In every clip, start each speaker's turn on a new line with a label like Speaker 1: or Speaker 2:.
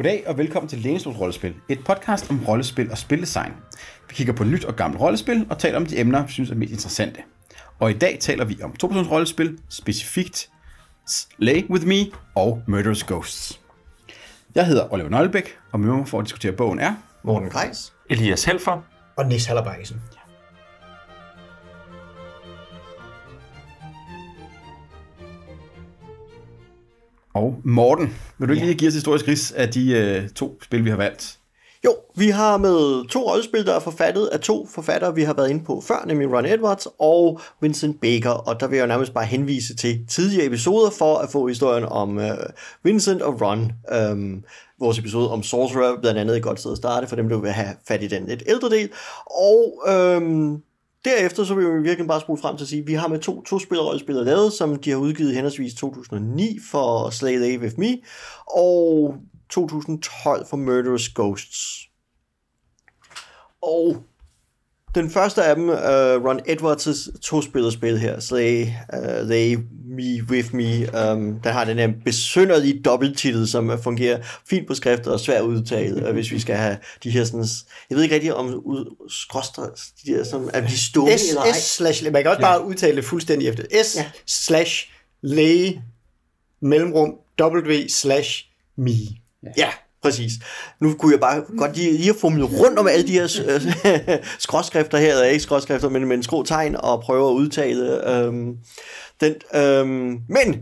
Speaker 1: Goddag og velkommen til Lænestols Rollespil, et podcast om rollespil og spildesign. Vi kigger på nyt og gammelt rollespil og taler om de emner, vi synes er mest interessante. Og i dag taler vi om to-persons rollespil, specifikt Slay With Me og Murderous Ghosts. Jeg hedder Oliver Nøglebæk, og med mig for at diskutere bogen er...
Speaker 2: Morten Greis
Speaker 3: Elias Helfer.
Speaker 4: og Nis Hallerbakkesen.
Speaker 1: Og Morten, vil du ikke lige give os historisk ris af de øh, to spil, vi har valgt?
Speaker 2: Jo, vi har med to rollespil, der er forfattet af to forfattere, vi har været inde på før, nemlig Ron Edwards og Vincent Baker, og der vil jeg jo nærmest bare henvise til tidligere episoder for at få historien om uh, Vincent og Ron. Um, vores episode om Sorcerer, blandt andet et godt sted at starte, for dem, der vil have fat i den lidt ældre del. Og um, derefter så vil vi virkelig bare spole frem til at sige, at vi har med to, to spillerrollespillere lavet, som de har udgivet henholdsvis 2009 for Slay the With Me, og 2012 for Murderous Ghosts. Og den første af dem, uh, Ron Edwards' to-spillerspil her, Slay uh, They Me With Me, um, der har den her besynderlige dobbelttitel, som fungerer fint på skrift og svært udtale, uh, hvis vi skal have de her sådan, jeg ved ikke rigtig om ud, skråstre, de der sådan, er de stumme
Speaker 4: S,
Speaker 2: eller ej?
Speaker 4: S slash, man kan også bare udtale det fuldstændig efter. S
Speaker 2: Ja.
Speaker 4: ja. slash læge mellemrum W slash me.
Speaker 2: Ja, præcis. Nu kunne jeg bare godt lige, lige have fumlet rundt om alle de her øh, skråskrifter her, eller ikke skråskrifter, men, men skrå tegn, og prøve at udtale øhm, den. Øhm, men,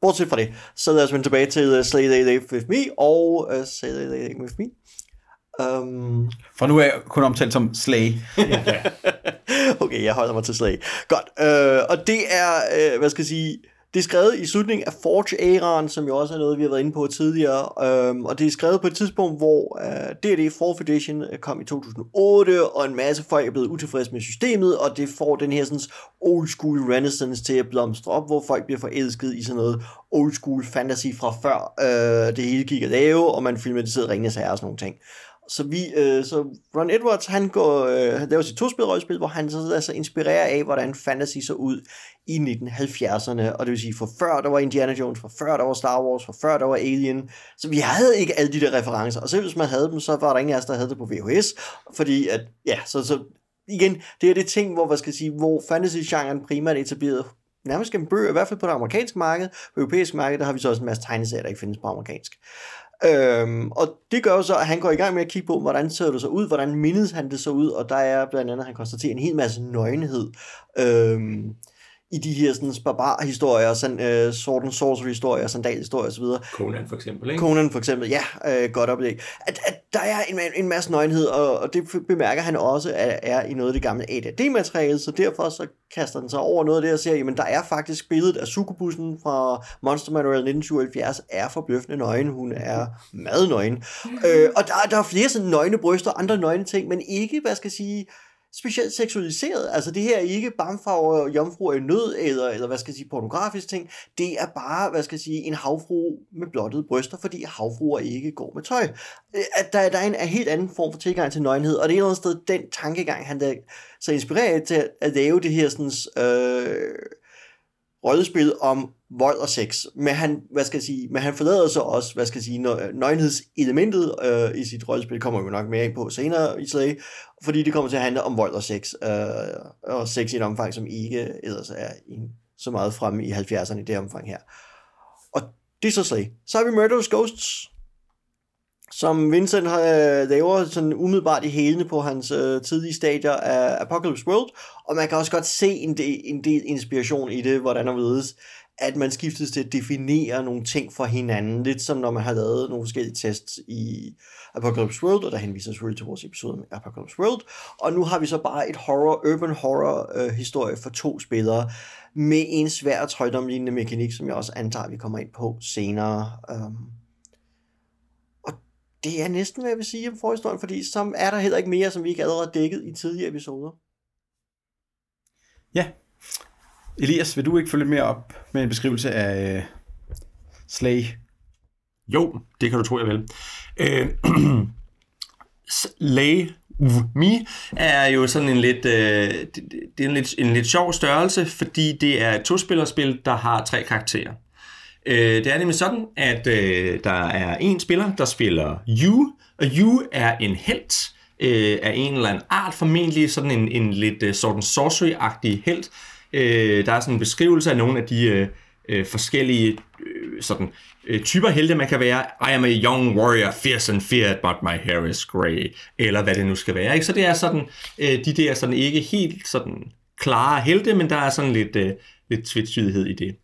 Speaker 2: bortset fra det, så lad os vende tilbage til uh, Slay They They With Me, og uh, Slay They They With Me. Um,
Speaker 1: For nu er jeg kun omtalt som Slay.
Speaker 2: okay, jeg holder mig til slag. Godt. Øh, og det er, øh, hvad skal jeg sige, det er skrevet i slutningen af Forge-æraen, som jo også er noget, vi har været inde på tidligere. Øhm, og det er skrevet på et tidspunkt, hvor øh, D&D 4th Edition kom i 2008, og en masse folk er blevet utilfredse med systemet, og det får den her sådan, old school renaissance til at blomstre op, hvor folk bliver forelsket i sådan noget old school fantasy fra før øh, det hele gik at lave, og man filmatiserede Ringens Herre og sådan nogle ting. Så, vi, øh, så Ron Edwards, han, går, øh, han laver sit to rollespil, hvor han så altså lader sig inspirere af, hvordan fantasy så ud i 1970'erne, og det vil sige, for før der var Indiana Jones, for før der var Star Wars, for før der var Alien, så vi havde ikke alle de der referencer, og selv hvis man havde dem, så var der ingen af os, der havde det på VHS, fordi at, ja, så, så igen, det er det ting, hvor, hvad skal jeg sige, hvor fantasy-genren primært etableret nærmest gennem bøger, i hvert fald på det amerikanske marked, på europæisk marked, der har vi så også en masse tegneserier, der ikke findes på amerikansk. Øhm, og det gør jo så, at han går i gang med at kigge på, hvordan ser det så ud, hvordan mindes han det så ud, og der er blandt andet, at han konstaterer en hel masse nøgenhed. Øhm, i de her sådan, barbar-historier, sådan, øh, sword and sorcery-historier, sandal-historier osv.
Speaker 3: Conan for eksempel, ikke?
Speaker 2: Conan for eksempel, ja, øh, godt oplæg. At, at der er en, en masse nøgenhed, og, og det bemærker han også, at er i noget af det gamle AD&D-materiale, så derfor så kaster han sig over noget af det og siger, jamen der er faktisk billedet af Sukubussen fra Monster Manual 1977, er forbløffende nøgen, hun er madnøgen. Øh, og der, der er flere sådan nøgne bryster, andre nøgne ting, men ikke, hvad skal jeg sige, specielt seksualiseret. Altså det her er ikke bamfarver jomfruer i nød, eller, eller hvad skal jeg sige, pornografisk ting. Det er bare, hvad skal jeg sige, en havfru med blottede bryster, fordi havfruer ikke går med tøj. Øh, at der, der er en, en helt anden form for tilgang til nøgenhed, og det er et eller andet sted den tankegang, han der så inspireret til at, at lave det her sådan, øh, rollespil om vold og sex, men han, hvad skal jeg sige, men han forlader så også, hvad skal jeg sige, nøgenhedselementet øh, i sit rollespil, kommer vi nok mere ind på senere i slag, fordi det kommer til at handle om vold og sex, øh, og sex i et omfang, som ikke ellers er en, så meget fremme i 70'erne i det omfang her. Og det er så slag. Så har vi Murderous Ghosts, som Vincent øh, laver sådan umiddelbart i hælene på hans øh, tidlige stadier af Apocalypse World, og man kan også godt se en del, en del inspiration i det, hvordan og vedes, at man skiftes til at definere nogle ting for hinanden, lidt som når man har lavet nogle forskellige tests i Apocalypse World, og der henviser selvfølgelig til vores episode med Apocalypse World, og nu har vi så bare et horror, urban horror øh, historie for to spillere, med en svær trøjdomlignende mekanik, som jeg også antager, vi kommer ind på senere. Øh det er næsten, hvad jeg vil sige om forhistorien, fordi så er der heller ikke mere, som vi ikke allerede har dækket i tidligere episoder.
Speaker 1: Ja. Elias, vil du ikke følge lidt mere op med en beskrivelse af øh, Slay?
Speaker 3: Jo, det kan du tro, jeg vil. Øh, Slay Me er jo sådan en lidt, øh, det, det er en lidt, en lidt sjov størrelse, fordi det er et tospillerspil, der har tre karakterer. Øh, det er nemlig sådan, at øh, der er en spiller, der spiller Yu, og Yu er en helt øh, af en eller anden art, formentlig sådan en, en lidt øh, uh, sådan sorcery-agtig helt. Øh, der er sådan en beskrivelse af nogle af de øh, øh, forskellige øh, sådan, øh, typer helte, man kan være. I am a young warrior, fierce and feared, but my hair is grey, eller hvad det nu skal være. Ikke? Så det er sådan, øh, de der sådan ikke helt sådan klare helte, men der er sådan lidt, øh, lidt tvetydighed i det.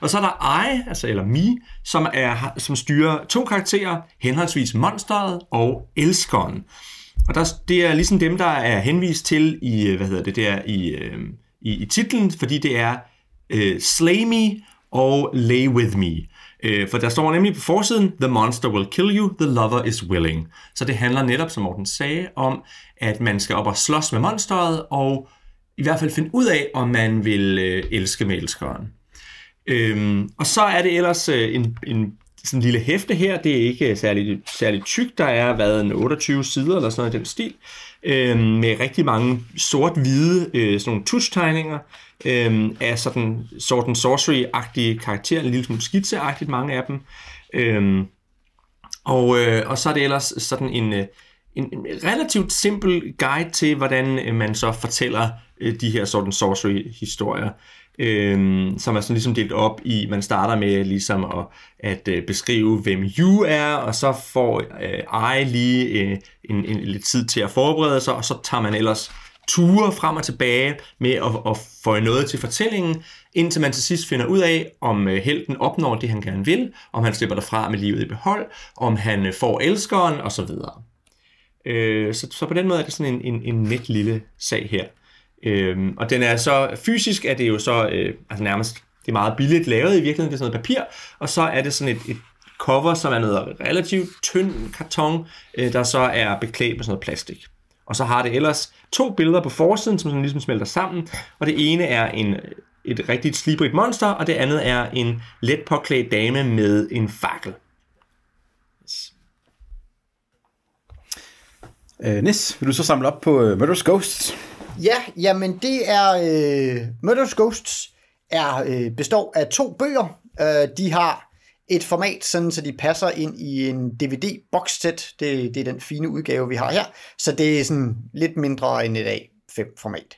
Speaker 3: Og så er der I, altså eller Mi, som, er, som styrer to karakterer, henholdsvis monsteret og elskeren. Og der, det er ligesom dem, der er henvist til i, øh, hvad hedder det der, i, øh, i, i titlen, fordi det er øh, Slay Me og Lay With Me. Øh, for der står nemlig på forsiden, The monster will kill you, the lover is willing. Så det handler netop, som Morten sagde, om, at man skal op og slås med monsteret, og i hvert fald finde ud af, om man vil øh, elske med elskeren. Øhm, og så er det ellers øh, en, en sådan en lille hæfte her, det er ikke særlig, særlig tyk, der er været en 28 sider eller sådan noget i den stil, øh, med rigtig mange sort-hvide øh, sådan nogle tuschtegninger øh, af sådan sorten sorcery-agtige karakterer, en lille smule skitseagtigt mange af dem. Øh, og, øh, og så er det ellers sådan en, øh, en, en relativt simpel guide til, hvordan øh, man så fortæller øh, de her sorten sorcery-historier øh, som er sådan ligesom delt op i, man starter med ligesom at, at øh, beskrive, hvem you er, og så får øh, I lige øh, en, en, lidt tid til at forberede sig, og så tager man ellers ture frem og tilbage med at, at få noget til fortællingen, indtil man til sidst finder ud af, om øh, helten opnår det, han gerne vil, om han slipper derfra med livet i behold, om han øh, får elskeren, osv. Øh, så, så på den måde er det sådan en, en, en net lille sag her. Øhm, og den er så, fysisk er det jo så øh, altså nærmest, det er meget billigt lavet i virkeligheden, det er sådan noget papir, og så er det sådan et, et cover, som er noget relativt tynd karton, øh, der så er beklædt med sådan noget plastik. Og så har det ellers to billeder på forsiden, som sådan ligesom smelter sammen, og det ene er en, et rigtigt slibrigt monster, og det andet er en let påklædt dame med en fakkel. Yes.
Speaker 1: Øh, Nis, vil du så samle op på øh, Murder's Ghosts?
Speaker 4: Ja, jamen det er... Øh, Murder's Ghosts er, øh, består af to bøger. Øh, de har et format, sådan så de passer ind i en dvd boxset. Det, det er den fine udgave, vi har her. Så det er sådan lidt mindre end et A5-format.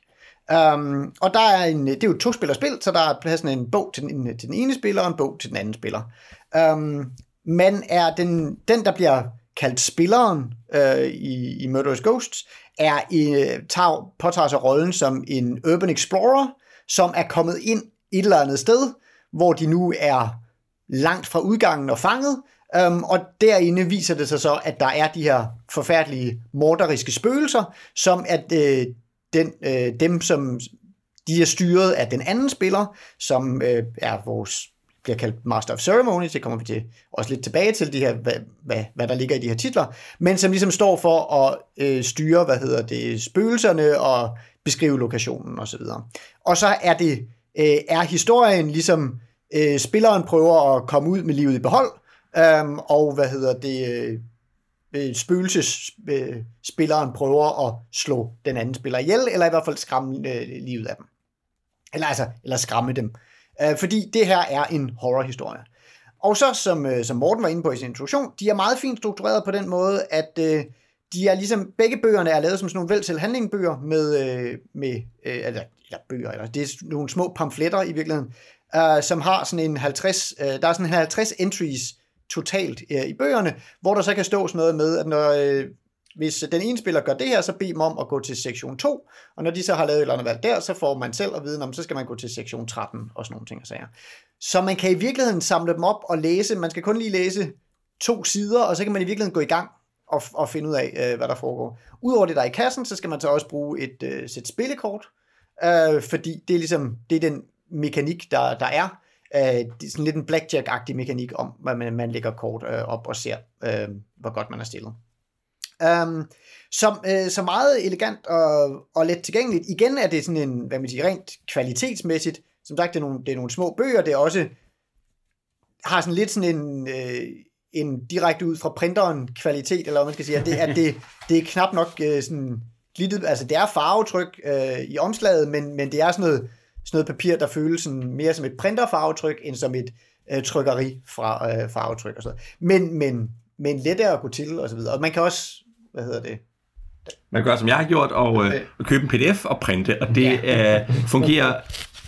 Speaker 4: Um, øhm, og der er en, det er jo et to-spillerspil, så der er plads en bog til den, til den ene spiller og en bog til den anden spiller. Øhm, um, man er den, den, der bliver kaldt spilleren øh, i, i Murderous Ghosts, er øh, tager, påtager sig rollen som en urban explorer, som er kommet ind et eller andet sted, hvor de nu er langt fra udgangen og fanget, um, og derinde viser det sig så, at der er de her forfærdelige morderiske spøgelser, som at øh, den, øh, dem, som de er styret af den anden spiller, som øh, er vores bliver kaldt Master of Ceremonies, det kommer vi til også lidt tilbage til, de her, hvad, hvad, hvad der ligger i de her titler, men som ligesom står for at øh, styre, hvad hedder det, spøgelserne og beskrive lokationen osv. Og, og så er det, øh, er historien ligesom, øh, spilleren prøver at komme ud med livet i behold, øh, og hvad hedder det, øh, øh spøgelsesspilleren øh, prøver at slå den anden spiller ihjel, eller i hvert fald skræmme øh, livet af dem. Eller altså, eller skræmme dem. Øh, Øh, fordi det her er en horrorhistorie. Og så, som, øh, som Morten var inde på i sin introduktion, de er meget fint struktureret på den måde, at øh, de er ligesom, begge bøgerne er lavet som sådan nogle vel til handlingbøger med, øh, med øh, eller, eller bøger, eller det er nogle små pamfletter i virkeligheden, øh, som har sådan en 50, øh, der er sådan 50 entries totalt øh, i bøgerne, hvor der så kan stå sådan noget med, at når øh, hvis øh, den ene spiller gør det her, så bed dem om at gå til sektion 2, og når de så har lavet et eller andet valg der, så får man selv at vide, om så skal man gå til sektion 13 og sådan nogle ting og sager. Så man kan i virkeligheden samle dem op og læse, man skal kun lige læse to sider, og så kan man i virkeligheden gå i gang og, og finde ud af, øh, hvad der foregår. Udover det, der er i kassen, så skal man så også bruge et øh, sæt spillekort, øh, fordi det er ligesom, det er den mekanik, der, der er. Øh, det er sådan lidt en blackjack-agtig mekanik om, hvad man, man lægger kort øh, op og ser, øh, hvor godt man er stillet. Um, som, øh, så meget elegant og, og let tilgængeligt. Igen er det sådan en, hvad man siger, rent kvalitetsmæssigt. Som sagt, det er nogle, det er nogle små bøger. Det er også, har sådan lidt sådan en, øh, en direkte ud fra printeren kvalitet, eller hvad man skal sige. At det, at det, det er knap nok øh, sådan glittet, altså det er farvetryk øh, i omslaget, men, men det er sådan noget, sådan noget papir, der føles sådan mere som et printerfarvetryk, end som et øh, trykkeri fra øh, farvetryk og sådan noget. Men, men, men lettere at gå til og så videre. Og man kan også, hvad hedder det,
Speaker 3: Man gør, som jeg har gjort, og øh, købe en pdf og printe, og det øh, fungerer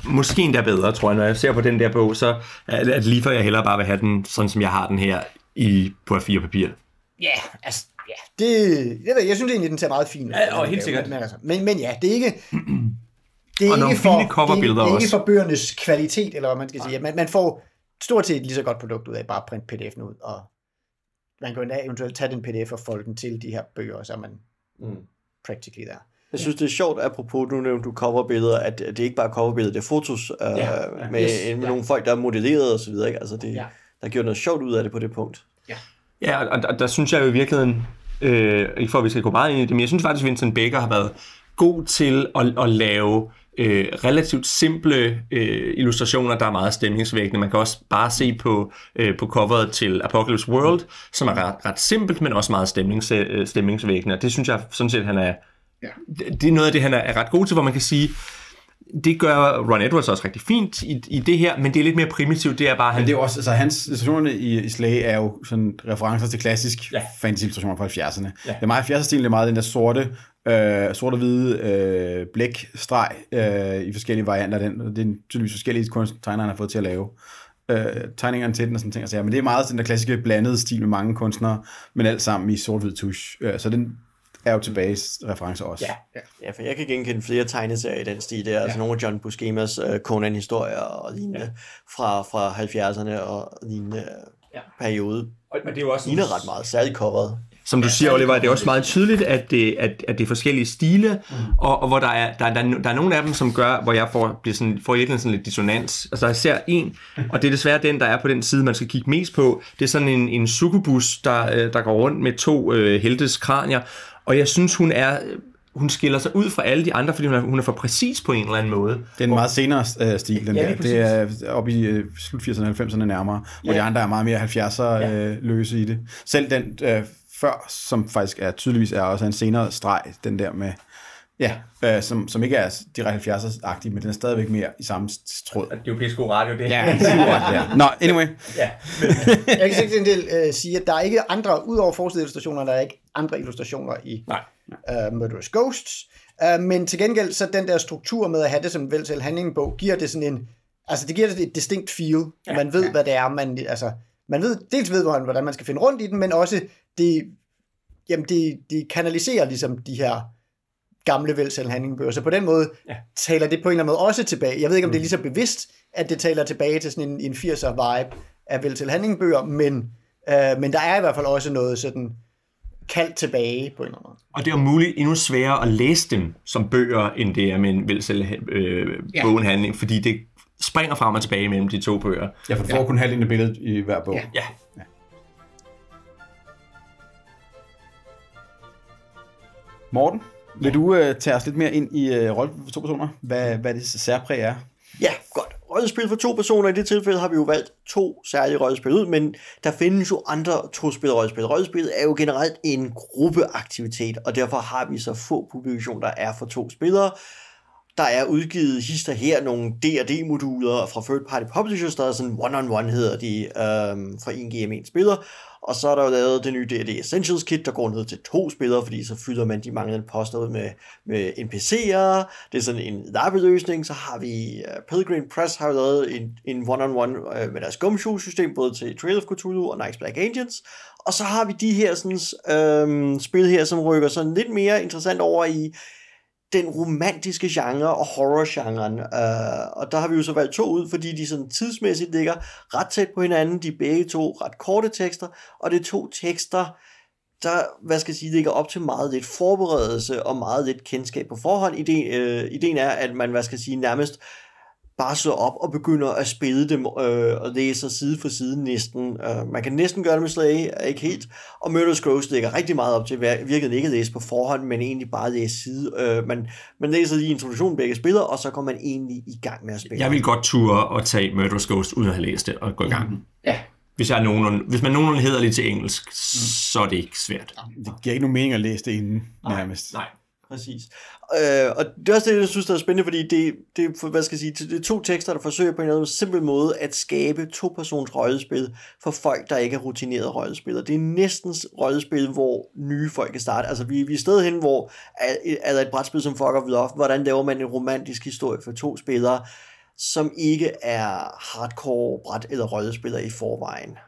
Speaker 3: måske endda bedre, tror jeg. Når jeg ser på den der bog, så er det lige før jeg hellere bare vil have den, sådan som jeg har den her, i, på A4-papir.
Speaker 4: Ja, altså, ja, det, jeg, ved, jeg synes egentlig, den ser meget fin ud.
Speaker 3: Ja, og helt sikkert.
Speaker 4: Men, men, men ja, det er ikke... Det er
Speaker 3: Og
Speaker 4: ikke for,
Speaker 3: fine
Speaker 4: det, er,
Speaker 3: coverbilleder
Speaker 4: det er ikke
Speaker 3: også.
Speaker 4: for bøgernes kvalitet, eller hvad man skal sige. Man, man får stort set lige så godt produkt ud af bare at printe pdf'en ud, og man kan endda eventuelt tage den pdf og folde den til de her bøger, så er man
Speaker 2: Mm.
Speaker 4: practically der.
Speaker 2: Jeg synes, det er sjovt, apropos, nu nævnte du coverbilleder, at det er ikke bare coverbilleder, det er fotos øh,
Speaker 3: Ja,
Speaker 2: ja,
Speaker 3: ja,
Speaker 2: med,
Speaker 3: yes,
Speaker 2: med
Speaker 3: ja.
Speaker 2: nogle folk, der er modelleret og så videre. Ikke? Altså det,
Speaker 4: Ja.
Speaker 2: ja. der giver noget sjovt ud af det på det punkt.
Speaker 3: Ja, og, og der synes jeg jo i virkeligheden, øh, ikke for at vi skal gå meget ind i det, men jeg synes faktisk, at Vincent Baker har været god til at, at lave øh, relativt simple øh, illustrationer, der er meget stemningsvækkende. Man kan også bare se på, øh, på coveret til Apocalypse World, som er ret, ret simpelt, men også meget stemnings, øh, stemningsvækkende. Og det synes jeg sådan set, han er...
Speaker 1: Ja.
Speaker 3: Det, det er noget af det, han er, er ret god til, hvor man kan sige, det gør Ron Edwards også rigtig fint i, i det her, men det er lidt mere primitivt. Det er bare, han,
Speaker 1: Men det er også, altså hans illustrationer i, i Slay er jo sådan referencer til klassisk
Speaker 3: Ja.
Speaker 1: fantasy-illustrationer fra 70'erne.
Speaker 3: Ja.
Speaker 1: Det er meget 70'er-stilen, det er meget den der sorte, øh, sorte og hvide øh, blækstreg øh, i forskellige varianter. Den, det er tydeligvis forskellige kunsttegnere, har fået til at lave øh, tegningerne til den og sådan ting. Altså, ja, men det er meget den der klassiske blandede stil med mange kunstnere, men alt sammen i sort-hvid tusch. Øh, så den er jo tilbage referencer også.
Speaker 3: Ja.
Speaker 2: Ja, for jeg kan genkende flere tegneserier i den stil der. Ja. Altså nogle af John Buscema's uh, Conan-historier og lignende ja. fra, fra 70'erne og lignende
Speaker 3: Ja.
Speaker 2: ja. periode.
Speaker 3: og, og det er jo også
Speaker 2: Ligner ret meget, særligt coveret.
Speaker 3: Som du siger, Oliver, det er også meget tydeligt, at det, at, at det er forskellige stile, mm. og, og hvor der er, der, der, der er nogle af dem, som gør, hvor jeg får, bliver sådan, får virkelig sådan lidt dissonans. Altså, jeg ser en, og det er desværre den, der er på den side, man skal kigge mest på. Det er sådan en, en succubus, der, øh, der går rundt med to øh, heltes kranier, og jeg synes, hun er hun skiller sig ud fra alle de andre, fordi hun er, hun er for præcis på en eller anden måde.
Speaker 1: Det er en meget senere øh, stil, den
Speaker 3: Ja,
Speaker 1: ja, der. Det er oppe i øh, slut 80'erne og 90'erne nærmere, hvor
Speaker 3: Ja.
Speaker 1: de andre er meget mere 70'er øh, løse i det. Selv den øh, før, som faktisk er tydeligvis er også en senere streg, den der med, ja, øh, som, som ikke er direkte 70'er-agtig, men den er stadigvæk mere i samme tråd.
Speaker 3: Det er jo pisse god radio, det.
Speaker 1: Ja, ja. Nå, anyway.
Speaker 3: ja.
Speaker 4: Jeg kan sikkert en del øh, sige, at der er ikke andre, udover forsideillustrationer, der er ikke andre illustrationer i
Speaker 3: Nej.
Speaker 4: uh, Murderous Ghosts. Uh, men til gengæld, så den der struktur med at have det som vel til handlingbog, giver det sådan en, altså det giver det et distinkt feel. Ja, man ved, ja. hvad det er, man, altså, man ved, dels ved, hvordan, hvordan man skal finde rundt i den, men også det, jamen det, det kanaliserer ligesom de her gamle vel handlingbøger. Så på den måde
Speaker 3: Ja.
Speaker 4: ja. taler det på en eller anden måde også tilbage. Jeg ved ikke, om det er lige så bevidst, at det taler tilbage til sådan en, en 80'er vibe af vel handlingbøger, men, øh, men der er i hvert fald også noget sådan kaldt tilbage på en eller anden måde.
Speaker 3: Og det er muligt endnu sværere at læse dem som bøger, end det er med en velsel øh,
Speaker 4: Ja.
Speaker 3: bogenhandling, fordi det springer frem og tilbage mellem de to bøger.
Speaker 1: Jeg får kun halvdelen af billedet i hver bog.
Speaker 4: Ja.
Speaker 3: Ja.
Speaker 1: Morten, vil du øh, tage os lidt mere ind i øh, rolle for to personer? Hvad, hvad det særpræg er?
Speaker 2: Ja, godt. Rollespil for to personer. I det tilfælde har vi jo valgt to særlige rollespil ud, men der findes jo andre to-spil rollespil. Rollespil er jo generelt en gruppeaktivitet, og derfor har vi så få publikationer, der er for to spillere. Der er udgivet hister her nogle D&D-moduler fra third party publishers, der er sådan one-on-one hedder de, øhm, fra en GM1 spiller. Og så er der jo lavet det nye D&D Essentials Kit, der går ned til to spillere, fordi så fylder man de manglende poster ud med, med NPC'er. Det er sådan en lappeløsning. Så har vi uh, Pilgrim Press har jo lavet en, en one-on-one uh, med deres gumshoe-system, både til Trail of Cthulhu og Night's Black Agents. Og så har vi de her sådan, øhm, spil her, som rykker sådan lidt mere interessant over i den romantiske genre og horror-genren. Øh, og der har vi jo så valgt to ud, fordi de sådan tidsmæssigt ligger ret tæt på hinanden. De er begge to ret korte tekster, og det er to tekster, der, hvad skal jeg sige, ligger op til meget lidt forberedelse og meget lidt kendskab på forhånd. Ideen, øh, ideen er, at man, hvad skal jeg sige, nærmest bare slår op og begynder at spille dem øh, og læser side for side næsten. Uh, man kan næsten gøre det med Slay, ikke helt. Og Murder's Ghost ligger rigtig meget op til virkelig ikke at læse på forhånd, men egentlig bare læse side. Uh, man, man læser lige introduktionen begge spillere, og så går man egentlig i gang med at spille.
Speaker 3: Jeg vil godt ture og tage Murder's Ghost uden at have læst det og gå i gang.
Speaker 1: Mhm.
Speaker 4: Ja.
Speaker 3: Hvis, jeg er nogenlunde, hvis man nogenlunde hedder lidt til engelsk, så er det ikke svært.
Speaker 1: Det giver ikke nogen mening at læse det inden, nærmest.
Speaker 3: Nej.
Speaker 2: Præcis. Øh, og det er også det, jeg synes, der er spændende, fordi det, det, hvad skal jeg sige, det er to tekster, der forsøger på en eller anden simpel måde at skabe to-persons rollespil for folk, der ikke er rutinerede rollespillere. Det er næsten rollespil, hvor nye folk kan starte. Altså, vi, vi er stedet hen, hvor er der et brætspil som Fuck of Love, hvordan laver man en romantisk historie for to spillere, som ikke er hardcore bræt- eller rollespillere i forvejen.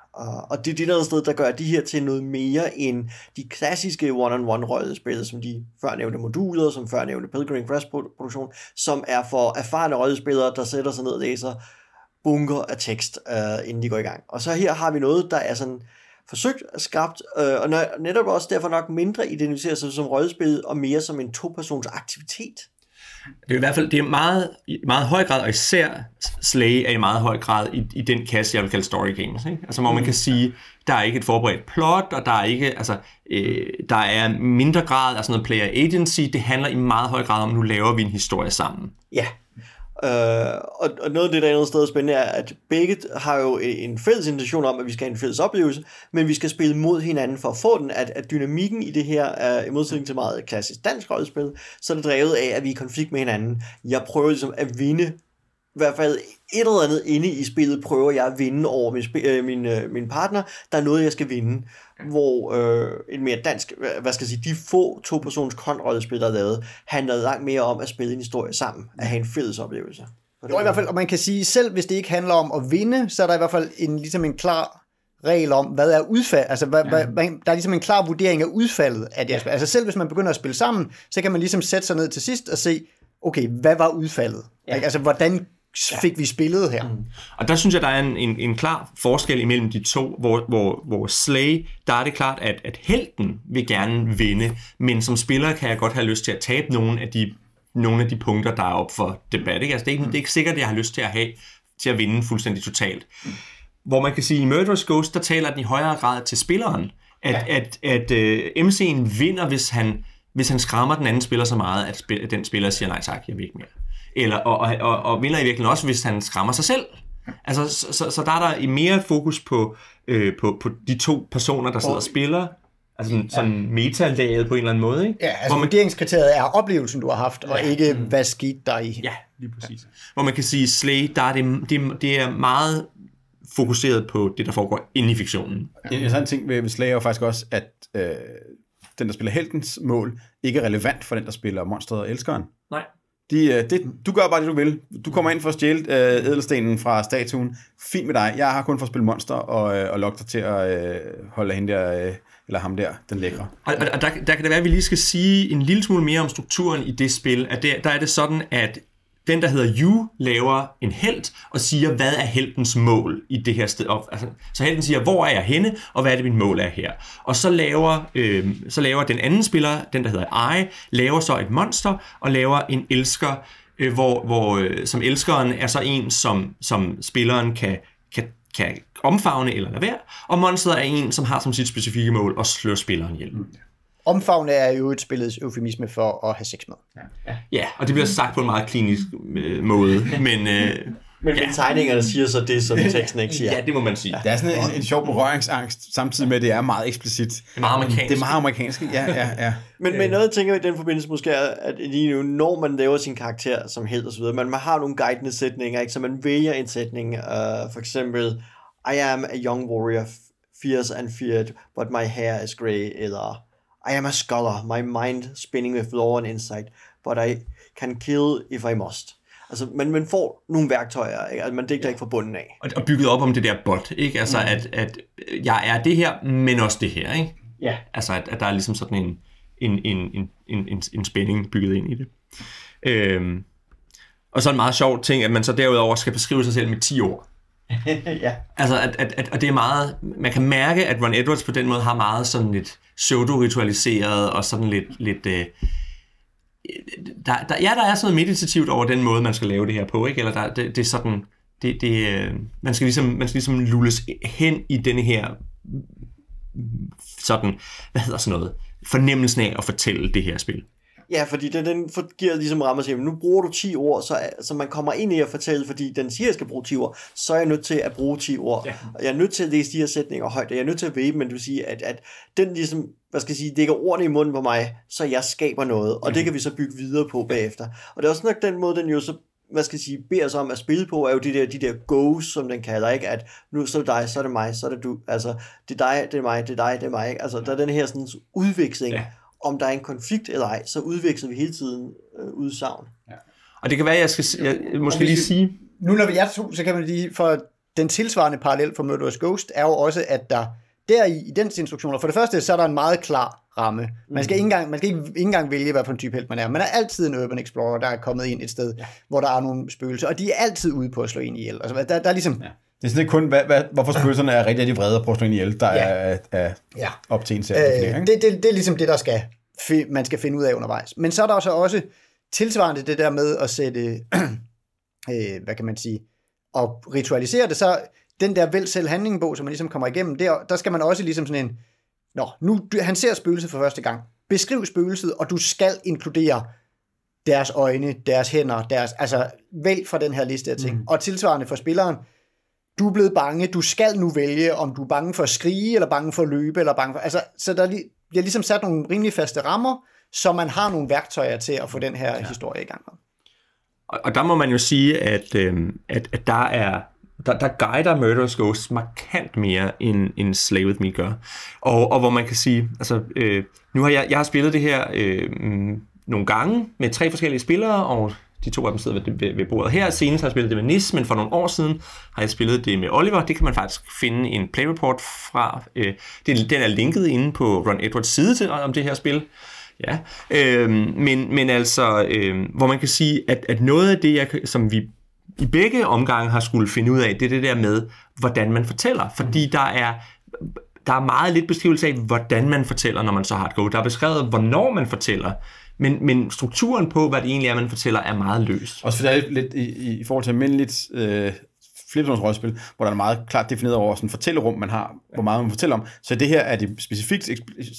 Speaker 2: Og det er det der sted, der gør de her til noget mere end de klassiske one-on-one rollespil, som de før nævnte moduler, som før nævnte Pilgrim Quest produktion, som er for erfarne rollespillere, der sætter sig ned og læser bunker af tekst, uh, inden de går i gang. Og så her har vi noget, der er sådan forsøgt skabt, uh, og netop også derfor nok mindre identificerer sig som rollespil, og mere som en to-persons aktivitet.
Speaker 3: Det er i hvert fald det er meget, i meget høj grad, og især Slay er i meget høj grad i, i den kasse, jeg vil kalde story games. Ikke? Altså hvor man kan sige, der er ikke et forberedt plot, og der er ikke, altså, øh, der er mindre grad af sådan noget player agency. Det handler i meget høj grad om, nu laver vi en historie sammen.
Speaker 2: Ja, Øh, og, og noget af det, der er andet sted spændende, er, at begge har jo en fælles intention om, at vi skal have en fælles oplevelse, men vi skal spille mod hinanden for at få den, at, at dynamikken i det her er i modsætning til meget klassisk dansk rollespil, så er det drevet af, at vi er i konflikt med hinanden. Jeg prøver ligesom at vinde i hvert fald et eller andet inde i spillet prøver jeg at vinde over min, øh, min, øh, min partner. Der er noget, jeg skal vinde. Hvor øh, en mere dansk, hvad skal jeg sige, de få to-persons konrollespil, der er lavet, handler langt mere om at spille en historie sammen, at have en fælles oplevelse.
Speaker 4: Jo, i hvert fald, og man kan sige, selv hvis det ikke handler om at vinde, så er der i hvert fald en, ligesom en klar regel om, hvad er udfald, altså hvad, ja. hvad, der er ligesom en klar vurdering af udfaldet af det ja. Altså selv hvis man begynder at spille sammen, så kan man ligesom sætte sig ned til sidst og se, okay, hvad var udfaldet? Ja. Altså hvordan fik vi spillet her. Mm.
Speaker 3: Og der synes jeg, der er en, en, en klar forskel imellem de to, hvor, hvor, hvor Slay, der er det klart, at, at helten vil gerne vinde, men som spiller kan jeg godt have lyst til at tabe nogle af de, nogle af de punkter, der er op for debat. Ikke? Altså, det, er ikke, mm. det er ikke sikkert, at jeg har lyst til at have til at vinde fuldstændig totalt. Mm. Hvor man kan sige, at i Murderous Ghost, der taler den i højere grad til spilleren, at, ja. at, at, at uh, MC'en vinder, hvis han, hvis han skræmmer den anden spiller så meget, at, spil, at den spiller siger, nej tak, jeg vil ikke mere eller, og, og, og, og vinder i virkeligheden også, hvis han skræmmer sig selv. Altså, så, så, så der er der mere fokus på, øh, på, på de to personer, der sidder og spiller, Altså sådan, sådan ja. metalaget på en eller anden måde, ikke?
Speaker 4: Ja, altså Hvor man, vurderingskriteriet er oplevelsen, du har haft, og ja. ikke hvad skete der i.
Speaker 3: Ja, lige præcis. Ja. Hvor man kan sige, Slay, der er det, det, det er meget fokuseret på det, der foregår inde i fiktionen.
Speaker 1: Ja. En interessant ting ved, ved Slay er jo faktisk også, at øh, den, der spiller heltens mål, ikke er relevant for den, der spiller monstret og elskeren.
Speaker 3: Nej.
Speaker 1: De, øh, det, du gør bare det, du vil. Du kommer ind for at stjæle øh, edelstenen fra statuen. Fint med dig. Jeg har kun for at spille monster og, øh, og lokke dig til at øh, holde hende der, øh, eller ham der, den lækre.
Speaker 3: Og, og der, der kan det være, at vi lige skal sige en lille smule mere om strukturen i det spil. At der, der er det sådan, at den, der hedder You, laver en held og siger, hvad er heldens mål i det her sted. Altså, så helten siger, hvor er jeg henne, og hvad er det, mit mål er her. Og så laver, øh, så laver den anden spiller, den der hedder I, laver så et monster og laver en elsker, øh, hvor, hvor øh, som elskeren er så en, som, som spilleren kan, kan, kan omfavne eller lade være, og monsteret er en, som har som sit specifikke mål at slå spilleren ihjel. Mm.
Speaker 4: Omfavne er jo et spillets eufemisme for at have sex med.
Speaker 3: Ja, ja og det bliver sagt på en meget klinisk øh, måde, men... Øh,
Speaker 2: men ja. tegningerne siger så det, som teksten ikke siger.
Speaker 3: Ja, det må man sige.
Speaker 1: Det er sådan en, en sjov berøringsangst, samtidig med, at det er meget eksplicit. Det
Speaker 3: er meget amerikansk.
Speaker 1: Det er meget amerikansk, ja, ja, ja.
Speaker 2: men, men noget, jeg tænker i den forbindelse måske er, at lige nu, når man laver sin karakter som held og så videre, man, man har nogle guidende sætninger, ikke? så man vælger en sætning, uh, for eksempel, I am a young warrior, fierce and feared, but my hair is grey, eller i am a scholar, my mind spinning with law and insight, but I can kill if I must. Altså, man, man får nogle værktøjer, ikke? Altså, man digter ja. ikke fra bunden af.
Speaker 3: Og, og bygget op om det der bot, ikke? Altså, mm. at, at jeg er det her, men også det her, ikke?
Speaker 2: Ja.
Speaker 3: Altså, at, at der er ligesom sådan en, en, en, en, en, en spænding bygget ind i det. Øhm, og så en meget sjov ting, at man så derudover skal beskrive sig selv med 10 ord.
Speaker 2: ja.
Speaker 3: Altså, at, at, at, at det er meget, man kan mærke, at Ron Edwards på den måde har meget sådan lidt pseudo-ritualiseret og sådan lidt, lidt øh, der, der, ja, der er sådan noget meditativt over den måde, man skal lave det her på, ikke? Eller der, det, det er sådan, det, det, øh, man, skal ligesom, man skal ligesom lulles hen i denne her sådan, hvad hedder sådan noget, fornemmelsen af at fortælle det her spil.
Speaker 2: Ja, fordi den, den for, giver ligesom rammer til, nu bruger du 10 ord, så, så man kommer ind i at fortælle, fordi den siger, at jeg skal bruge 10 ord, så er jeg nødt til at bruge 10 ord. Ja. Og jeg er nødt til at læse de her sætninger højt, og jeg er nødt til at væbe, men du vil sige, at, at den ligesom, hvad skal jeg sige, dækker ordene i munden på mig, så jeg skaber noget, og mm. det kan vi så bygge videre på bagefter. Og det er også nok den måde, den jo så hvad skal jeg sige, beder os om at spille på, er jo de der, de der goes, som den kalder, ikke? At nu så er det dig, så er det mig, så er det du. Altså, det er dig, det er mig, det er dig, det er mig, ikke? Altså, der er den her sådan udveksling. Ja. Om der er en konflikt eller ej, så udveksler vi hele tiden øh, udsagn. Ja.
Speaker 3: Og det kan være, at jeg skal jeg, måske lige sige...
Speaker 4: Nu når vi er to, så kan man lige, for den tilsvarende parallel for Murderous Ghost er jo også, at der der i, i dens instruktioner, for det første, så er der en meget klar ramme. Man skal, mm. ikke, engang, man skal ikke, ikke engang vælge, hvad for en type helt man er. Man er altid en urban explorer, der er kommet ind et sted, ja. hvor der er nogle spøgelser, og de er altid ude på at slå ind i ihjel. Altså, der, der er ligesom... Ja.
Speaker 1: Det er sådan kun, hvad, hvad, hvorfor spøgelserne er rigtig de vrede på at slå i ihjel, der ja. er, er ja. op til en serie.
Speaker 4: Øh, det, det, det er ligesom det, der skal, man skal finde ud af undervejs. Men så er der så også tilsvarende det der med at sætte, øh, hvad kan man sige, og ritualisere det, så den der vel selv handlingbog, som man ligesom kommer igennem, der, der skal man også ligesom sådan en, nå, nu, han ser spøgelset for første gang. Beskriv spøgelset, og du skal inkludere deres øjne, deres hænder, deres, altså vælg fra den her liste af ting. Mm. Og tilsvarende for spilleren, du er blevet bange, du skal nu vælge, om du er bange for at skrige, eller bange for at løbe, eller bange for, altså, så der bliver ligesom sat nogle rimelig faste rammer, så man har nogle værktøjer til at få den her ja. historie i gang.
Speaker 3: Og, og der må man jo sige, at, øh, at, at der er der, der guider Murderous Ghosts markant mere, end, end Slay With Me gør. Og, og hvor man kan sige, altså, øh, nu har jeg, jeg har spillet det her øh, nogle gange med tre forskellige spillere, og de to af dem sidder ved, ved, ved bordet her. Senest har jeg spillet det med Nis, men for nogle år siden har jeg spillet det med Oliver. Det kan man faktisk finde en play report fra. Øh, den, den er linket inde på Ron Edwards side til, om det her spil. Ja, øh, men, men altså, øh, hvor man kan sige, at, at noget af det, jeg, som vi i begge omgange har skulle finde ud af, det er det der med, hvordan man fortæller. Fordi der er, der er meget lidt beskrivelse af, hvordan man fortæller, når man så har et go. Der er beskrevet, hvornår man fortæller, men, men strukturen på, hvad det egentlig er, man fortæller, er meget løs.
Speaker 1: Også fordi det er lidt i, i forhold til almindeligt øh, rollespil, hvor der er meget klart defineret over sådan fortællerum, man har, hvor meget man fortæller om. Så det her er det specifikt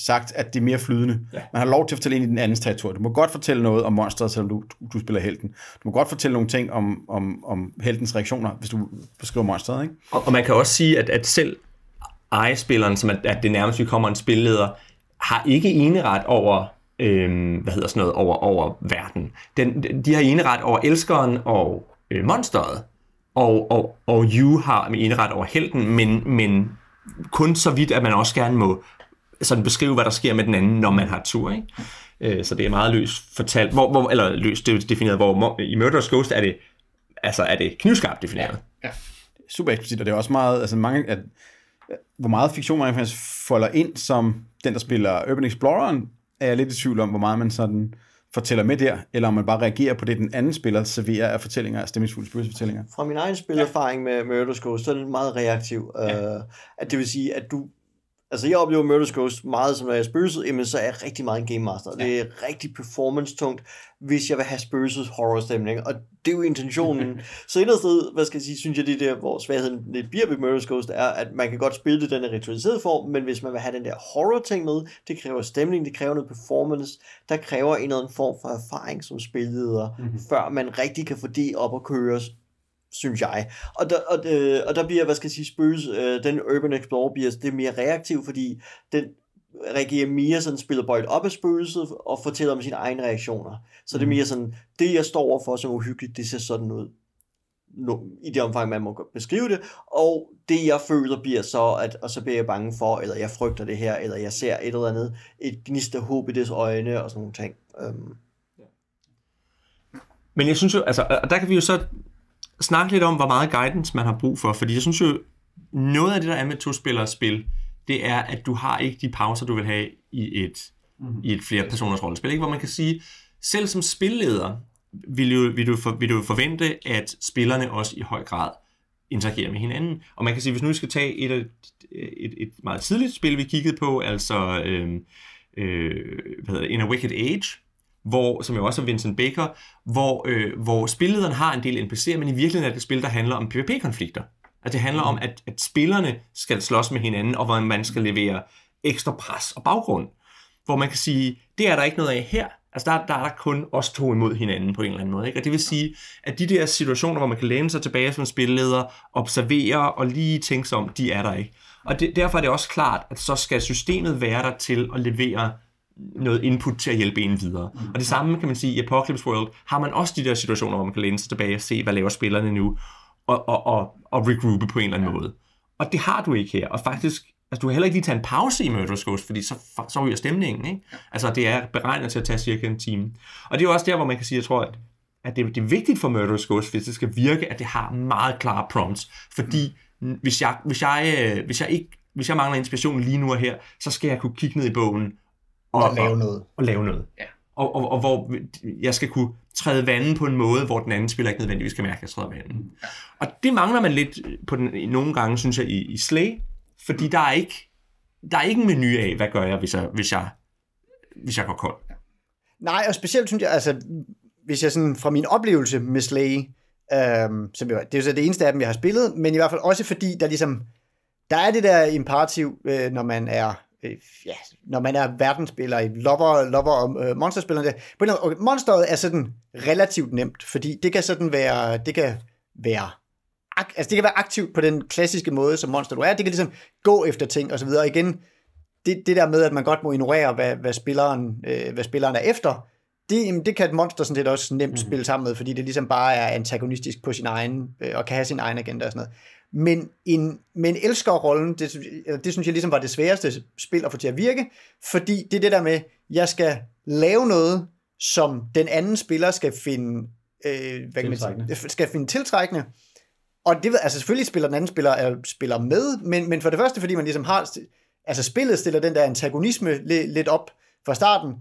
Speaker 1: sagt, at det er mere flydende. Ja. Man har lov til at fortælle ind i den andens territorium. Du må godt fortælle noget om monsteret, selvom du, du spiller helten. Du må godt fortælle nogle ting om, om, om heltens reaktioner, hvis du beskriver monsteret. Ikke?
Speaker 3: Og, og man kan også sige, at, at selv ejespilleren, som at, at det nærmest kommer en spilleder, har ikke eneret over øh, hvad hedder sådan noget, over, over verden. Den, de har eneret over elskeren og øh, monsteret og, og, og You har eneret over helten, men, men kun så vidt, at man også gerne må sådan beskrive, hvad der sker med den anden, når man har tur. Ikke? Øh, så det er meget løst fortalt, hvor, hvor, eller løst det er defineret, hvor i Murderous Ghost er det, altså er det knivskarpt defineret. Ja, ja.
Speaker 1: Super eksplicit, og det er også meget, altså mange, at, hvor meget fiktion man faktisk folder ind som den, der spiller Urban Exploreren, er jeg lidt i tvivl om, hvor meget man sådan fortæller med der, eller om man bare reagerer på det, den anden spiller serverer af fortællinger, af stemningsfulde spøgelsesfortællinger.
Speaker 2: Fra min egen spillerfaring ja. med Murder's Ghost, så er det meget reaktiv. Ja. Uh, at det vil sige, at du Altså, jeg oplever Murder's Ghost meget som, når jeg er spøgelset, jamen, så er jeg rigtig meget en game master. Ja. Det er rigtig performance-tungt, hvis jeg vil have spøgelset horror-stemning, og det er jo intentionen. så et eller sted, hvad skal jeg sige, synes jeg, det der, hvor svagheden lidt bliver ved Murder's Ghost, er, at man kan godt spille det den er ritualiseret form, men hvis man vil have den der horror-ting med, det kræver stemning, det kræver noget performance, der kræver en eller anden form for erfaring som spilleder, mm-hmm. før man rigtig kan få det op og køre synes jeg. Og der, og, øh, og der bliver, hvad skal jeg sige, spøges, øh, den Urban Explorer bliver det mere reaktiv, fordi den reagerer mere sådan, spiller boldt op af spøgelset og fortæller om sine egne reaktioner. Så det er mm. mere sådan, det jeg står overfor som uhyggeligt, det ser sådan ud. No, i det omfang, man må beskrive det, og det jeg føler bliver så, at og så bliver jeg bange for, eller jeg frygter det her, eller jeg ser et eller andet, et gnist af håb i dets øjne, og sådan nogle ting. Um.
Speaker 3: Men jeg synes jo, altså, der kan vi jo så snakke lidt om, hvor meget guidance man har brug for, fordi jeg synes jo, noget af det, der er med to-spillers spil, det er, at du har ikke de pauser, du vil have i et, mm-hmm. i et flere personers rollespil. Ikke? Hvor man kan sige, selv som spilleder, vil du, vil, du for, vil du forvente, at spillerne også i høj grad interagerer med hinanden. Og man kan sige, hvis nu vi skal tage et, et, et meget tidligt spil, vi kiggede på, altså øh, øh, hvad hedder det, In a Wicked Age, hvor, som jo også er Vincent Baker, hvor, øh, hvor spillederen har en del NPC'er, men i virkeligheden er det et spil, der handler om PvP-konflikter. At det handler mm. om, at, at spillerne skal slås med hinanden, og hvor man skal levere ekstra pres og baggrund. Hvor man kan sige, det er der ikke noget af her. Altså der, der er der kun os to imod hinanden på en eller anden måde. Ikke? Og det vil sige, at de der situationer, hvor man kan læne sig tilbage som spilleder, observere og lige tænke sig om, de er der ikke. Og det, derfor er det også klart, at så skal systemet være der til at levere noget input til at hjælpe en videre. Mm. Og det samme kan man sige, i Apocalypse World har man også de der situationer, hvor man kan læne sig tilbage og se, hvad laver spillerne nu, og, og, og, og regroupe på en eller anden ja. måde. Og det har du ikke her. Og faktisk, altså du kan heller ikke lige tage en pause i Murderous Ghost, fordi så, så ryger stemningen. Ikke? Altså det er beregnet til at tage cirka en time. Og det er jo også der, hvor man kan sige, jeg tror, at, at det, det er vigtigt for Murderous Ghost, hvis det skal virke, at det har meget klare prompts. Fordi hvis, jeg, hvis, jeg, øh, hvis jeg ikke hvis jeg mangler inspiration lige nu og her, så skal jeg kunne kigge ned i bogen
Speaker 4: og, og lave noget.
Speaker 3: Og, lave noget. Ja. Og, og, og hvor jeg skal kunne træde vandet på en måde, hvor den anden spiller ikke nødvendigvis skal mærke, at jeg træder vandet. Ja. Og det mangler man lidt på den, nogle gange, synes jeg, i, i Slay, fordi der er ikke der er ikke en menu af, hvad gør jeg, hvis jeg, hvis jeg, hvis jeg går kold.
Speaker 4: Nej, og specielt synes jeg, altså, hvis jeg sådan fra min oplevelse med Slay, øhm, som jo, det er jo så det eneste af dem, jeg har spillet, men i hvert fald også fordi, der ligesom, der er det der imperativ, øh, når man er øh, ja, når man er verdensspiller i Lover, Lover og øh, Monsterspillerne. Okay, monsteret er sådan relativt nemt, fordi det kan sådan være, det kan være altså det kan være aktivt på den klassiske måde, som monster du er. Det kan ligesom gå efter ting og så videre. Og igen, det, det der med, at man godt må ignorere, hvad, hvad, spilleren, øh, hvad spilleren er efter, det, det kan et monster sådan set også nemt mm-hmm. spille sammen med, fordi det ligesom bare er antagonistisk på sin egen, øh, og kan have sin egen agenda og sådan noget. Men en, men elskerrollen, det, det synes jeg ligesom var det sværeste spil at få til at virke, fordi det er det der med, jeg skal lave noget, som den anden spiller skal finde, øh, hvad kan man sige, skal finde tiltrækkende, og det, altså selvfølgelig spiller den anden spiller, uh, spiller med, men, men for det første, fordi man ligesom har, altså spillet stiller den der antagonisme lidt op fra starten,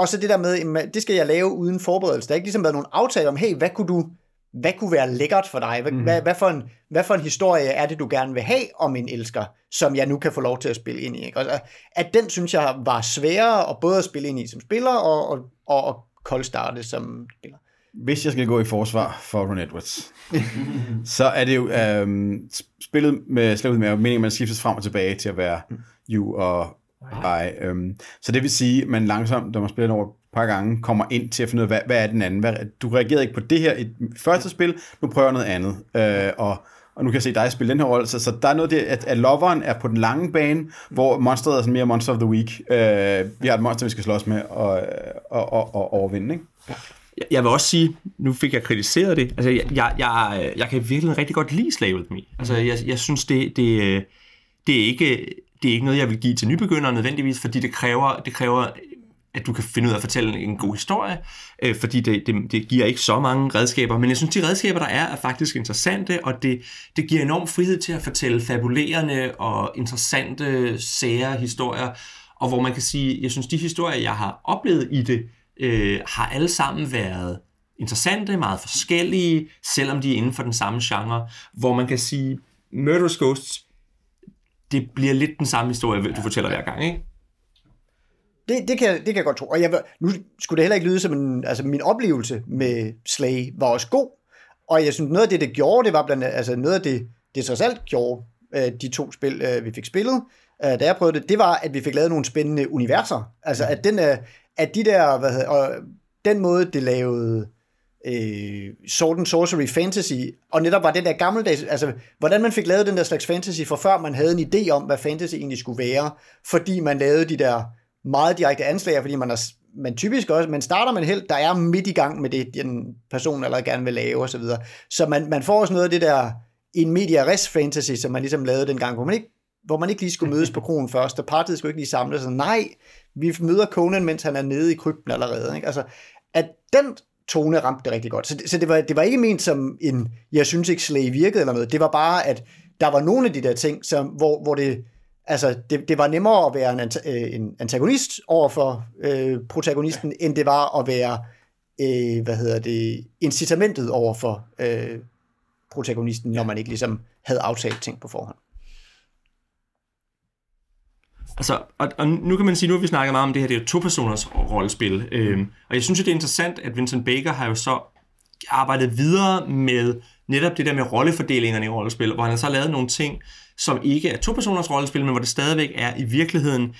Speaker 4: og så det der med, det skal jeg lave uden forberedelse. Der er ikke ligesom været nogen aftale om, hey, hvad kunne du, hvad kunne være lækkert for dig? Hvad, mm. hvad, hvad, for en, hvad for en historie er det, du gerne vil have om en elsker, som jeg nu kan få lov til at spille ind i? Ikke? Altså, at den, synes jeg, var sværere at både at spille ind i som spiller, og, og, og, og koldstarte som spiller.
Speaker 1: Hvis jeg skal gå i forsvar for Ron Edwards, så er det jo øhm, spillet med slaget med meningen, at man skiftes frem og tilbage til at være you og I. Øhm, så det vil sige, at man langsomt, når man spiller over et par gange, kommer ind til at finde ud af, hvad, hvad er den anden? Hvad, du reagerede ikke på det her i første spil, nu prøver jeg noget andet. Øh, og og nu kan jeg se dig spille den her rolle, så, så der er noget det, at, at loveren er på den lange bane, hvor monsteret er sådan mere monster of the week. Øh, vi har et monster, vi skal slås med og, og, og, og overvinde, ikke?
Speaker 3: jeg vil også sige, nu fik jeg kritiseret det, altså jeg, jeg, jeg, jeg kan virkelig rigtig godt lide Slave Me. Altså jeg, jeg synes, det, det, det, er ikke, det er ikke noget, jeg vil give til nybegyndere nødvendigvis, fordi det kræver, det kræver at du kan finde ud af at fortælle en god historie, øh, fordi det, det, det giver ikke så mange redskaber, men jeg synes, de redskaber, der er, er faktisk interessante, og det, det giver enorm frihed til at fortælle fabulerende og interessante, sære historier, og hvor man kan sige, jeg synes, de historier, jeg har oplevet i det, øh, har alle sammen været interessante, meget forskellige, selvom de er inden for den samme genre, hvor man kan sige, Murderous Ghosts, det bliver lidt den samme historie, du fortæller hver gang, ikke?
Speaker 4: Det, det, kan, det kan jeg godt tro. Og jeg, nu skulle det heller ikke lyde som en... Altså, min oplevelse med Slay var også god. Og jeg synes, noget af det, det gjorde, det var blandt andet... Altså, noget af det, det så alt gjorde, øh, de to spil, øh, vi fik spillet, øh, da jeg prøvede det, det var, at vi fik lavet nogle spændende universer. Altså, at den, at de der, hvad hedder, og den måde, det lavede øh, Sword and Sorcery Fantasy, og netop var den der gammeldags, altså hvordan man fik lavet den der slags fantasy, for før man havde en idé om, hvad fantasy egentlig skulle være, fordi man lavede de der meget direkte anslag, fordi man, er, man typisk også, man starter med helt, der er midt i gang med det, den person allerede gerne vil lave osv. Så, videre. så man, man får også noget af det der en media res fantasy, som man ligesom lavede dengang, hvor man ikke hvor man ikke lige skulle mødes på kronen først, og partiet skulle ikke lige samles, så nej, vi møder Conan, mens han er nede i krypten allerede. Ikke? Altså, at den tone ramte det rigtig godt. Så, det, så det, var, det var ikke ment som en, jeg synes ikke Slay virkede eller noget. Det var bare, at der var nogle af de der ting, som, hvor, hvor det, altså, det, det var nemmere at være en, øh, en antagonist over for øh, protagonisten, ja. end det var at være, øh, hvad hedder det, incitamentet over for øh, protagonisten, når man ikke ligesom havde aftalt ting på forhånd.
Speaker 3: Altså, og, og nu kan man sige, nu har vi snakket meget om det her, det er to-personers rollespil. Øhm, og jeg synes jo, det er interessant, at Vincent Baker har jo så arbejdet videre med netop det der med rollefordelingerne i rollespil, hvor han har så lavet nogle ting, som ikke er to-personers rollespil, men hvor det stadigvæk er i virkeligheden,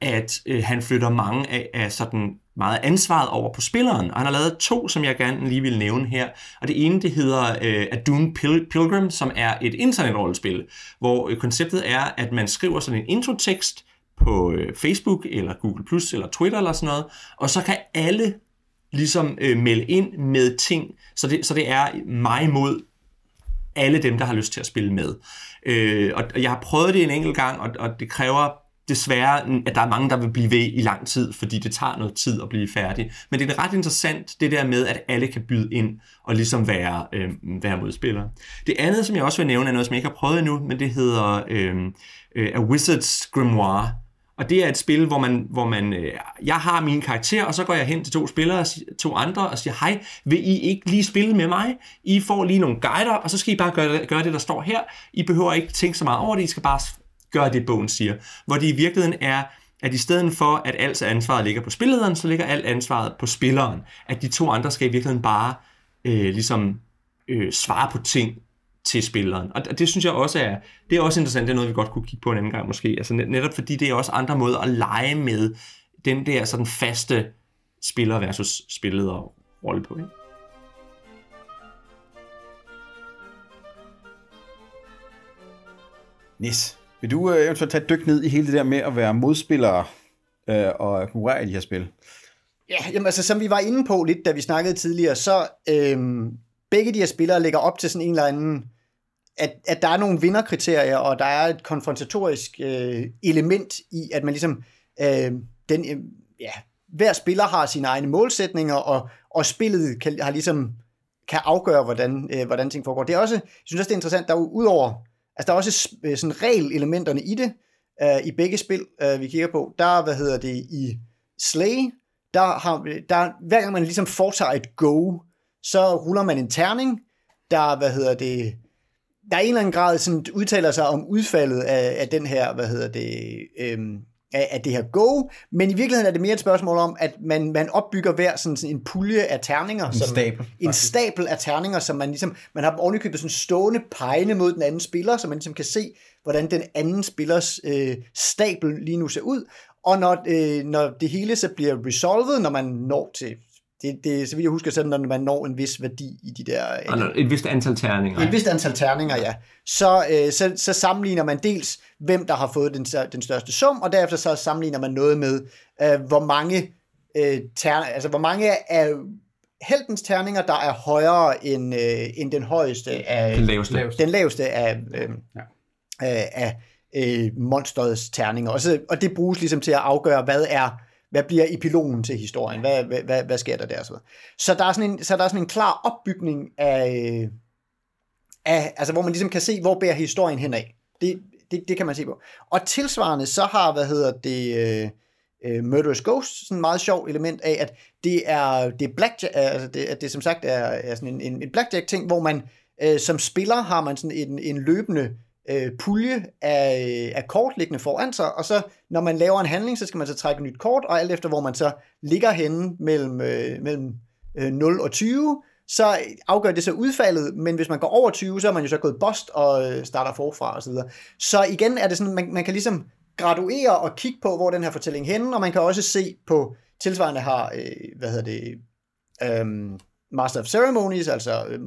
Speaker 3: at øh, han flytter mange af, af sådan meget ansvaret over på spilleren. Og han har lavet to, som jeg gerne lige vil nævne her. Og det ene, det hedder øh, Dune Pil- Pilgrim, som er et internetrollespil, hvor øh, konceptet er, at man skriver sådan en introtekst på øh, Facebook, eller Google+, Plus eller Twitter eller sådan noget, og så kan alle ligesom øh, melde ind med ting, så det, så det er mig mod alle dem, der har lyst til at spille med. Øh, og, og jeg har prøvet det en enkelt gang, og, og det kræver desværre, at der er mange, der vil blive ved i lang tid, fordi det tager noget tid at blive færdig. Men det er ret interessant, det der med, at alle kan byde ind og ligesom være, øh, være modspillere. Det andet, som jeg også vil nævne, er noget, som jeg ikke har prøvet endnu, men det hedder øhm, øh, A Wizard's Grimoire. Og det er et spil, hvor man, hvor man øh, jeg har min karakter, og så går jeg hen til to spillere, to andre, og siger, hej, vil I ikke lige spille med mig? I får lige nogle guider, og så skal I bare gøre, gøre det, der står her. I behøver ikke tænke så meget over det, I skal bare gør det, bogen siger. Hvor det i virkeligheden er, at i stedet for, at alt ansvaret ligger på spillederen, så ligger alt ansvaret på spilleren. At de to andre skal i virkeligheden bare øh, ligesom øh, svare på ting til spilleren. Og det synes jeg også er, det er også interessant, det er noget, vi godt kunne kigge på en anden gang måske. Altså netop fordi det er også andre måder at lege med den der sådan faste spiller versus spilleder rolle på. Ikke?
Speaker 1: Nis, vil du øh, eventuelt tage et dyk ned i hele det der med at være modspillere øh, og konkurrere i de her spil?
Speaker 4: Ja, jamen altså som vi var inde på lidt, da vi snakkede tidligere, så øh, begge de her spillere lægger op til sådan en eller anden, at, at der er nogle vinderkriterier, og der er et konfrontatorisk øh, element i, at man ligesom, øh, den, øh, ja, hver spiller har sine egne målsætninger, og, og spillet kan, har ligesom, kan afgøre, hvordan, øh, hvordan ting foregår. Det er også, jeg synes også, det er interessant, der udover, altså der er også sådan øh, sådan regelelementerne i det, øh, i begge spil, øh, vi kigger på. Der, hvad hedder det, i Slay, der har, der, hver gang man ligesom foretager et go, så ruller man en terning, der, hvad hedder det, der er en eller anden grad sådan, udtaler sig om udfaldet af, af den her, hvad hedder det, øhm, af, af det her go, men i virkeligheden er det mere et spørgsmål om, at man, man opbygger hver sådan, sådan en pulje af terninger.
Speaker 1: En
Speaker 4: som,
Speaker 1: stabel,
Speaker 4: En
Speaker 1: faktisk.
Speaker 4: stabel af terninger, som man ligesom, man har ovenikøbet sådan stående pegende mod den anden spiller, så man ligesom kan se, hvordan den anden spillers øh, stabel lige nu ser ud, og når, øh, når det hele så bliver resolved, når man når til, det, det, så vidt jeg husker, sådan, når man når en vis værdi i de der...
Speaker 3: Altså, et vist antal terninger.
Speaker 4: Et vist antal terninger, ja. Så, øh, så, så sammenligner man dels, hvem der har fået den, den største sum, og derefter så sammenligner man noget med, øh, hvor mange øh, ter, altså hvor mange af heltens terninger, der er højere end, øh, end den højeste af...
Speaker 3: Den laveste.
Speaker 4: Den laveste af, øh,
Speaker 1: Ja.
Speaker 4: ja. af øh, monsterets terninger. Og, så, og det bruges ligesom til at afgøre, hvad er hvad bliver epilogen til historien? Hvad, hvad, hvad, hvad sker der der? Så, så, der er sådan en, så der er sådan en klar opbygning af, øh, af, altså hvor man ligesom kan se, hvor bærer historien henad. Det, det, det kan man se på. Og tilsvarende, så har, hvad hedder det, uh, Murderous Ghost, sådan et meget sjov element af, at det er, det er blackjack, altså det, at det som sagt er, er sådan en, en, en blackjack-ting, hvor man uh, som spiller har man sådan en, en løbende øh, pulje af, øh, af kort liggende foran sig, og så når man laver en handling, så skal man så trække et nyt kort, og alt efter hvor man så ligger henne mellem, øh, mellem øh, 0 og 20, så afgør det så udfaldet, men hvis man går over 20, så er man jo så gået bust og øh, starter forfra osv. Så, så igen er det sådan, man, man kan ligesom graduere og kigge på, hvor den her fortælling er henne, og man kan også se på, tilsvarende har, øh, hvad hedder det, øh, Master of Ceremonies, altså øh,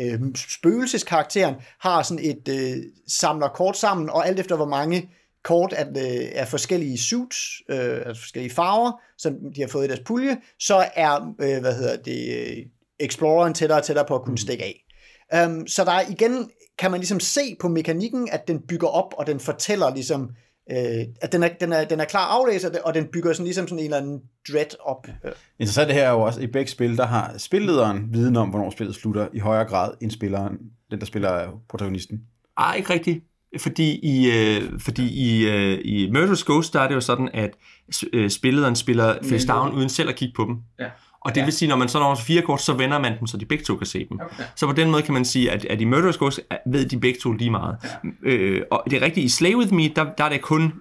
Speaker 4: øh, spøgelseskarakteren, har sådan et øh, samler kort sammen, og alt efter hvor mange kort af, øh, af forskellige suits, øh, altså forskellige farver, som de har fået i deres pulje, så er, øh, hvad hedder det, øh, Exploreren tættere og tættere på at kunne stikke af. Um, så der er igen, kan man ligesom se på mekanikken, at den bygger op, og den fortæller ligesom, øh, at den er, den, er, den er klar aflæser, og den bygger sådan ligesom sådan en eller anden dread op.
Speaker 1: Interessant det her er jo også, i begge spil, der har spillederen viden om, hvornår spillet slutter, i højere grad end spilleren, den der spiller protagonisten.
Speaker 3: Ej, ikke rigtigt. Fordi i, øh, fordi i, øh, i Murderous Ghost, der er det jo sådan, at øh, spillederen spiller face down uden selv at kigge på dem.
Speaker 1: Ja.
Speaker 3: Og det vil sige, når man så når fire kort, så vender man dem, så de begge to kan se dem.
Speaker 1: Okay.
Speaker 3: Så på den måde kan man sige, at, at i Murderous Ghost ved de begge to lige meget. Ja. Øh, og det er rigtigt, i Slay With Me, der, der er det kun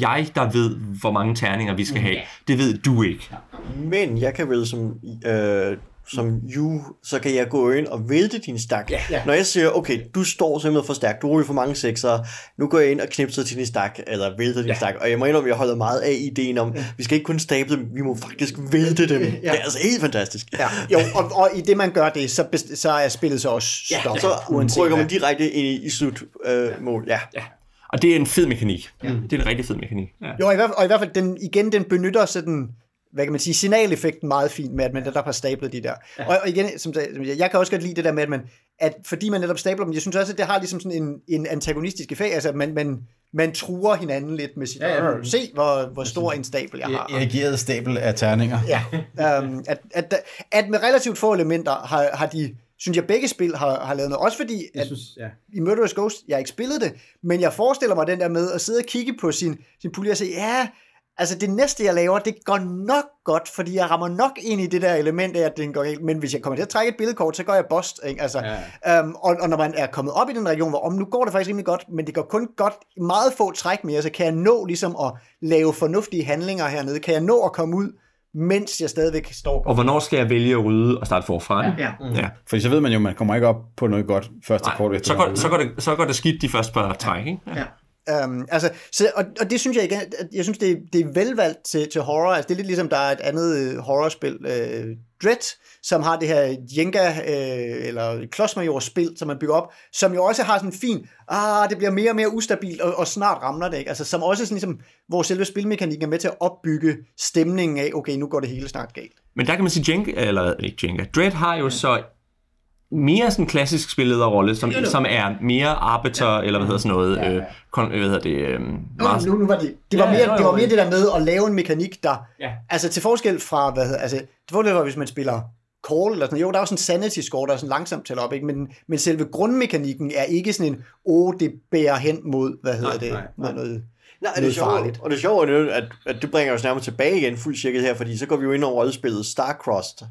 Speaker 3: jeg, der ved, hvor mange terninger vi skal have. Det ved du ikke.
Speaker 2: Men jeg kan vel som øh, som you, så kan jeg gå ind og vælte din stak.
Speaker 4: Ja, ja.
Speaker 2: Når jeg siger, okay, du står simpelthen for stærkt, du ryger for mange sekser, nu går jeg ind og knipser til din stak, eller vælter din ja. stak, og jeg må indrømme, at jeg holder meget af ideen om, ja. vi skal ikke kun stable dem, vi må faktisk vælte dem. Ja. Det er altså helt fantastisk.
Speaker 4: Ja. Jo, og, og i det man gør det, så, best, så er spillet så også
Speaker 2: Ja,
Speaker 4: stoppet,
Speaker 2: så
Speaker 4: uanset
Speaker 2: rykker man direkte ind i, i slutmål. Øh, mål. ja.
Speaker 3: Ja. Og det er en fed mekanik. Ja. Det er en rigtig fed mekanik. Ja.
Speaker 4: Jo, og i hvert fald, og i hvert fald den, igen, den benytter sådan, hvad kan man sige, signaleffekten meget fint med, at man netop har stablet de der. Ja. Og, og igen, som, jeg, jeg kan også godt lide det der med, at, man, at fordi man netop stabler dem, jeg synes også, at det har ligesom sådan en, en antagonistisk effekt, altså at man, man, man truer hinanden lidt med sit,
Speaker 1: Ja, ja.
Speaker 4: se hvor, hvor stor en stabel jeg har.
Speaker 1: Erigeret stabel af terninger.
Speaker 4: Ja, um, at, at, at med relativt få elementer har, har de, synes jeg, begge spil har, har lavet noget. Også fordi,
Speaker 1: Jeg
Speaker 4: at
Speaker 1: synes, ja.
Speaker 4: i Murderous Ghost, jeg har ikke spillet det, men jeg forestiller mig den der med at sidde og kigge på sin, sin pulje og sige, ja, altså det næste, jeg laver, det går nok godt, fordi jeg rammer nok ind i det der element af, at det går galt. Men hvis jeg kommer til at trække et billedkort, så går jeg bust. Ikke? Altså, ja. um, og, og, når man er kommet op i den region, hvor om nu går det faktisk rimelig godt, men det går kun godt i meget få træk mere, så kan jeg nå ligesom at lave fornuftige handlinger hernede. Kan jeg nå at komme ud, mens jeg stadigvæk står
Speaker 3: Og hvornår skal jeg vælge at rydde og starte forfra? Ja.
Speaker 4: Ja.
Speaker 3: ja.
Speaker 1: Fordi så ved man jo, at man kommer ikke op på noget godt første kort
Speaker 3: Nej,
Speaker 1: efter.
Speaker 3: så, går, så, går det, så går det skidt de første par træk, ikke? Ja.
Speaker 4: Um, altså, så, og, og det synes jeg igen, jeg synes, det, er- det er velvalgt til, til horror. Altså, det er lidt ligesom, der er et andet øh, horrorspil, øh, Dread, som har det her Jenga, øh, eller klodsmajor-spil, som man bygger op, som jo også har sådan en fin, ah, det bliver mere og mere ustabilt, og, og snart ramler det, ikke? Altså, som også sådan ligesom, hvor selve spilmekanikken er med til at opbygge stemningen af, okay, nu går det hele snart galt.
Speaker 3: Men der kan man sige, Jenga, eller ikke Jenga, Dread har jo så mere sådan klassisk spillederrolle, som, som er mere arbiter, ja. eller hvad hedder sådan noget, ja, ja. Øh, kon, hvad hedder det, øh,
Speaker 4: Nu,
Speaker 3: master,
Speaker 4: nu, nu var det, det var,
Speaker 3: Ja,
Speaker 4: mere,
Speaker 3: jo, jo,
Speaker 4: det var
Speaker 3: jo.
Speaker 4: mere det der med at lave en mekanik, der,
Speaker 3: Ja.
Speaker 4: altså til forskel fra, hvad hedder, altså, til forskel fra, hvis man spiller call eller sådan. Jo, der er jo sådan en sanity score, der er sådan langsomt tæller op, ikke? Men, men selve grundmekanikken er ikke sådan en, åh, oh, det bærer hen mod, hvad hedder
Speaker 1: Nej,
Speaker 4: det,
Speaker 1: nej,
Speaker 4: mod noget.
Speaker 2: Nej, det er sjovt,
Speaker 4: farligt.
Speaker 2: og det sjove er jo, at, at det bringer os nærmere tilbage igen fuldt cirket her, fordi så går vi jo ind over rollespillet Starcrossed,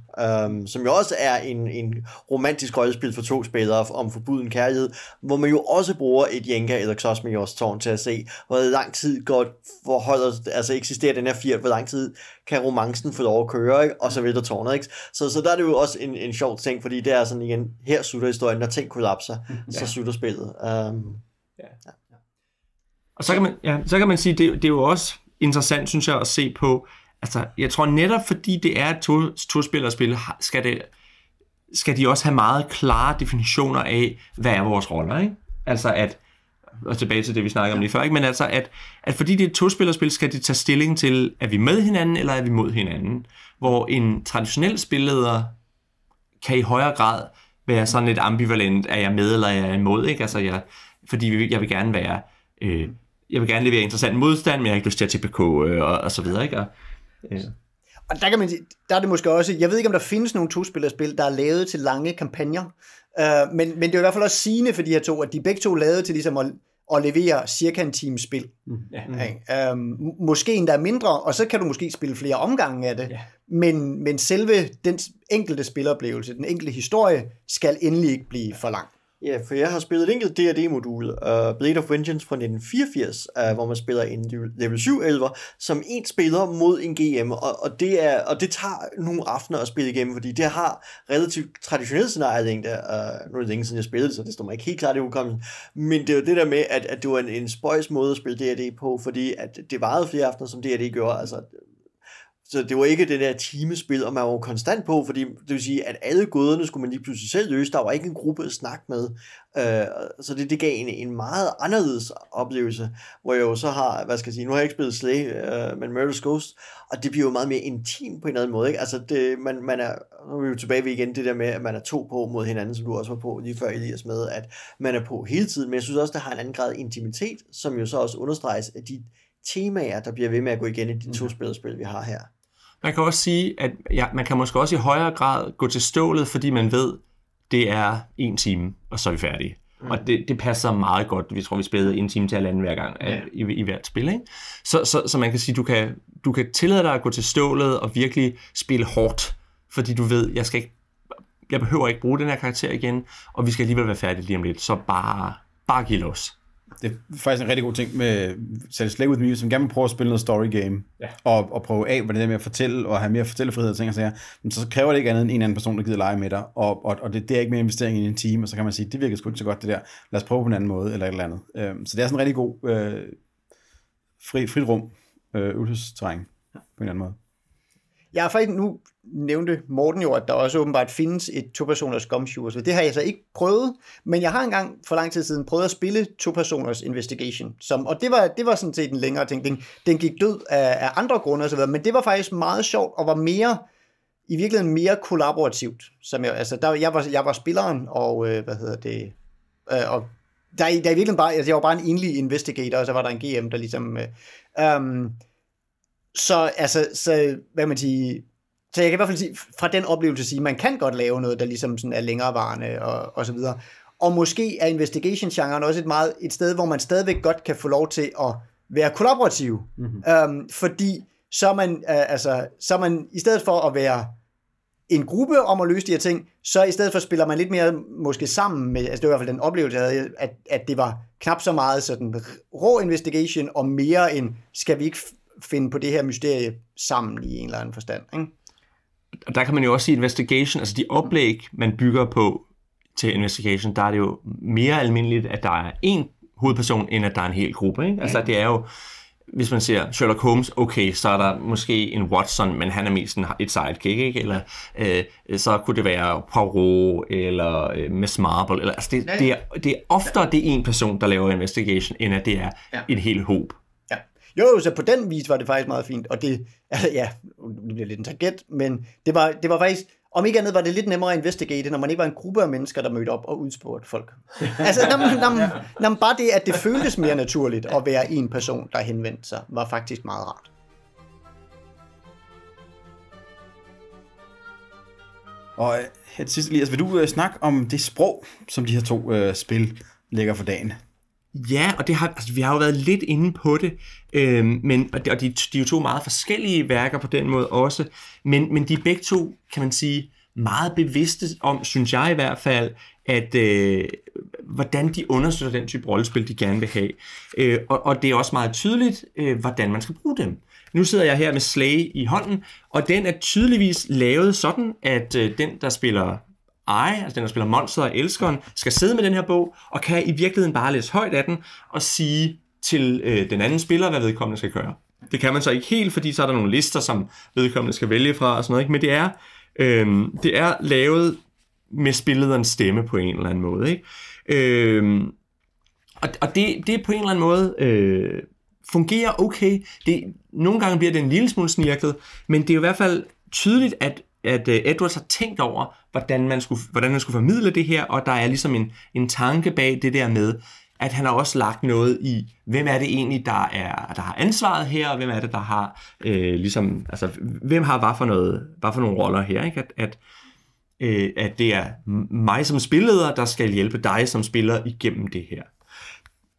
Speaker 2: um, som jo også er en, en romantisk rollespil for to spillere om forbuden kærlighed, hvor man jo også bruger et Jenga eller Klodsmajors tårn til at se, hvor lang tid godt forholder, altså eksisterer den her fiat, hvor lang tid kan romancen få lov at køre, ikke? og så vælter tårnet. Ikke? Så, så der er det jo også en, en sjov ting, fordi det er sådan igen, her slutter historien, når ting kollapser, så slutter spillet. Um,
Speaker 3: Og så kan man, ja, så kan man sige, det, det er jo også interessant, synes jeg, at se på, altså, jeg tror netop fordi det er et to, to-spillerspil, har- skal, det, skal de også have meget klare definitioner af, hvad er vores roller, ikke? Altså at, og tilbage til det, vi snakkede om lige før, ikke? men altså at, at fordi det er et to-spillerspil, skal de tage stilling til, er vi med hinanden, eller er vi mod hinanden? Hvor en traditionel spilleder kan i højere grad være sådan lidt ambivalent, er jeg med eller er jeg imod, ikke? Altså jeg, fordi jeg vil gerne være, øh, jeg vil gerne levere interessant modstand, men jeg har ikke lyst til at TPK øh, og, og så videre, ikke? Og, øh,
Speaker 4: Og der, kan man, sige- der er det måske også, jeg ved ikke, om der findes nogle to-spillerspil, der er lavet til lange kampagner, uh, men, men det er i hvert fald også sigende for de her to, at de begge to er lavet til ligesom at, at levere cirka en times spil.
Speaker 3: ja.
Speaker 4: Ikke? Um, måske endda mindre, og så kan du måske spille flere omgange af det.
Speaker 3: Ja.
Speaker 4: Men, men selve den enkelte spiloplevelse, den enkelte historie, skal endelig ikke blive for lang.
Speaker 2: Ja, for jeg har spillet et enkelt D&D-modul, uh, øh, Blade of Vengeance fra 1984, uh, øh, hvor man spiller en level 7 elver som en spiller mod en GM, og, og, det, er, og det tager nogle aftener at spille igennem, fordi det har relativt traditionelt scenarielængde. Uh, øh, nu er det længe siden jeg spillede, så det står mig ikke helt klart i hukommelsen, men det er jo det der med, at, at det var en, en spøjs måde at spille D&D på, fordi at det varede flere aftener, som D&D gjorde, altså så det var ikke det der timespil, og man var jo konstant på, fordi det vil sige, at alle gåderne skulle man lige pludselig selv løse. Der var ikke en gruppe at snakke med. Øh, så det, det gav en, en meget anderledes oplevelse, hvor jeg jo så har, hvad skal jeg sige, nu har jeg ikke spillet Slay, øh, men Murder's Ghost, og det bliver jo meget mere intim på en eller anden måde. Ikke? Altså, det, man, man er, nu er vi jo tilbage ved igen det der med, at man er to på mod hinanden, som du også var på lige før, Elias, med, at man er på hele tiden, men jeg synes også, der har en anden grad intimitet, som jo så også understreges af de temaer, der bliver ved med at gå igen i de to spillerspil, vi har her.
Speaker 3: Man kan også sige, at ja, man kan måske også i højere grad gå til stålet, fordi man ved, det er en time, og så er vi færdige. Mm. Og det, det passer meget godt. Vi tror, vi spillede en time til halvanden hver gang ja. i, i hvert spil. Ikke? Så, så, så man kan sige, du kan, du kan tillade dig at gå til stålet og virkelig spille hårdt, fordi du ved, jeg skal ikke jeg behøver ikke bruge den her karakter igen, og vi skal alligevel være færdige lige om lidt, så bare, bare giv los.
Speaker 1: Det er faktisk en rigtig god ting med Sally Slay With Me, som gerne vil prøve at spille noget story game,
Speaker 3: Ja.
Speaker 1: og, og prøve af, hvordan det er med at fortælle, og have mere fortællefrihed og ting og sager, men så kræver det ikke andet end en anden person, der gider lege med dig, og, og, og det, det, er ikke mere investering i en team, og så kan man sige, det virker sgu ikke så godt det der, lad os prøve på en anden måde, eller et eller andet. Øhm, så det er sådan en rigtig god øh, fri, frit rum, øh, øvelsesterræn, på en eller anden måde.
Speaker 4: Jeg har faktisk nu nævnte Morten jo, at der også åbenbart findes et to-personers gumshoe. Så det har jeg så ikke prøvet, men jeg har engang for lang tid siden prøvet at spille to-personers investigation. Som, og det var, det var sådan set en længere ting. Den, den gik død af, af andre grunde osv., men det var faktisk meget sjovt og var mere i virkeligheden mere kollaborativt. Som jeg, altså, der, jeg, var, jeg var spilleren, og øh, hvad hedder det, øh, og der, der i virkeligheden bare, altså, jeg var bare en enlig investigator, og så var der en GM, der ligesom, øh, øh, så altså, så, hvad man siger, så jeg kan i hvert fald sige, fra den oplevelse sige, man kan godt lave noget, der ligesom sådan er længerevarende og, og så videre. Og måske er investigation-genren også et, meget, et sted, hvor man stadigvæk godt kan få lov til at være kollaborativ. Mm-hmm. Um, fordi så er, man, uh, altså, så er man, i stedet for at være en gruppe om at løse de her ting, så i stedet for spiller man lidt mere måske sammen med, altså det var i hvert fald den oplevelse, jeg havde, at, at det var knap så meget sådan rå investigation, og mere end, skal vi ikke finde på det her mysterie sammen i en eller anden forstand, ikke?
Speaker 3: Og der kan man jo også sige investigation, altså de oplæg, man bygger på til investigation, der er det jo mere almindeligt, at der er en hovedperson, end at der er en hel gruppe. Ikke? Altså det er jo, hvis man ser Sherlock Holmes, okay, så er der måske en Watson, men han er mest en, et sidekick, ikke? Eller øh, så kunne det være Poirot, eller øh, Miss Marple, eller, altså det, det, er, det er oftere det er en person, der laver investigation, end at det er
Speaker 4: ja.
Speaker 3: en hel håb.
Speaker 4: Jo, så på den vis var det faktisk meget fint, og det, altså ja, det bliver lidt en target, men det var, det var faktisk, om ikke andet var det lidt nemmere at investigate, når man ikke var en gruppe af mennesker, der mødte op og udspurgte folk. altså, når, man- når, man- når, man bare det, at det føltes mere naturligt at være en person, der henvendte sig, var faktisk meget rart.
Speaker 1: Og øh, her til sidst, Elias, vil du øh, snakke om det sprog, som de her to øh, spil lægger for dagen?
Speaker 3: Ja, og det har, altså, vi har jo været lidt inde på det, øhm, men, og, de, og de, de er jo to meget forskellige værker på den måde også, men, men de er begge to, kan man sige, meget bevidste om, synes jeg i hvert fald, at øh, hvordan de understøtter den type rollespil, de gerne vil have. Øh, og, og det er også meget tydeligt, øh, hvordan man skal bruge dem. Nu sidder jeg her med Slay i hånden, og den er tydeligvis lavet sådan, at øh, den, der spiller ej, altså den, der spiller monster og elskeren, skal sidde med den her bog, og kan i virkeligheden bare læse højt af den, og sige til øh, den anden spiller, hvad vedkommende skal gøre. Det kan man så ikke helt, fordi så er der nogle lister, som vedkommende skal vælge fra, og sådan noget, ikke? men det er, øh, det er lavet med spillederens stemme på en eller anden måde. Ikke? Øh, og og det, det er på en eller anden måde øh, fungerer okay. Det, nogle gange bliver det en lille smule snirklet, men det er jo i hvert fald tydeligt, at, at øh, Edwards har tænkt over, hvordan man, skulle, hvordan man skulle formidle det her, og der er ligesom en, en tanke bag det der med, at han har også lagt noget i, hvem er det egentlig, der, er, der har ansvaret her, og hvem er det, der har, øh, ligesom, altså, hvem har hvad for, noget, hvad for nogle roller her, ikke? At, at, øh, at det er mig som spilleder, der skal hjælpe dig som spiller igennem det her.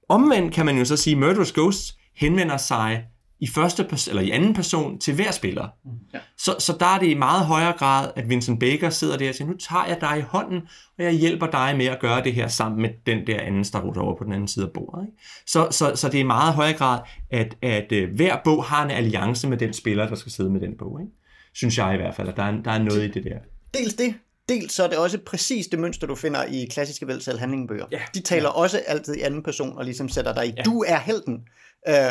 Speaker 3: Omvendt kan man jo så sige, Murderous Ghosts henvender sig i første eller i anden person til hver spiller.
Speaker 4: Ja.
Speaker 3: Så, så der er det i meget højere grad, at Vincent Baker sidder der og siger, nu tager jeg dig i hånden, og jeg hjælper dig med at gøre det her sammen med den der anden, der rutter over på den anden side af bordet. Ikke? Så, så, så det er i meget højere grad, at, at øh, hver bog har en alliance med den spiller, der skal sidde med den bog. Ikke? Synes jeg i hvert fald, at der er, der er noget i det der.
Speaker 4: Dels det, dels så er det også præcis det mønster, du finder i klassiske velsal handlingbøger.
Speaker 3: Ja.
Speaker 4: De taler også altid i anden person, og ligesom sætter dig i, du er helten.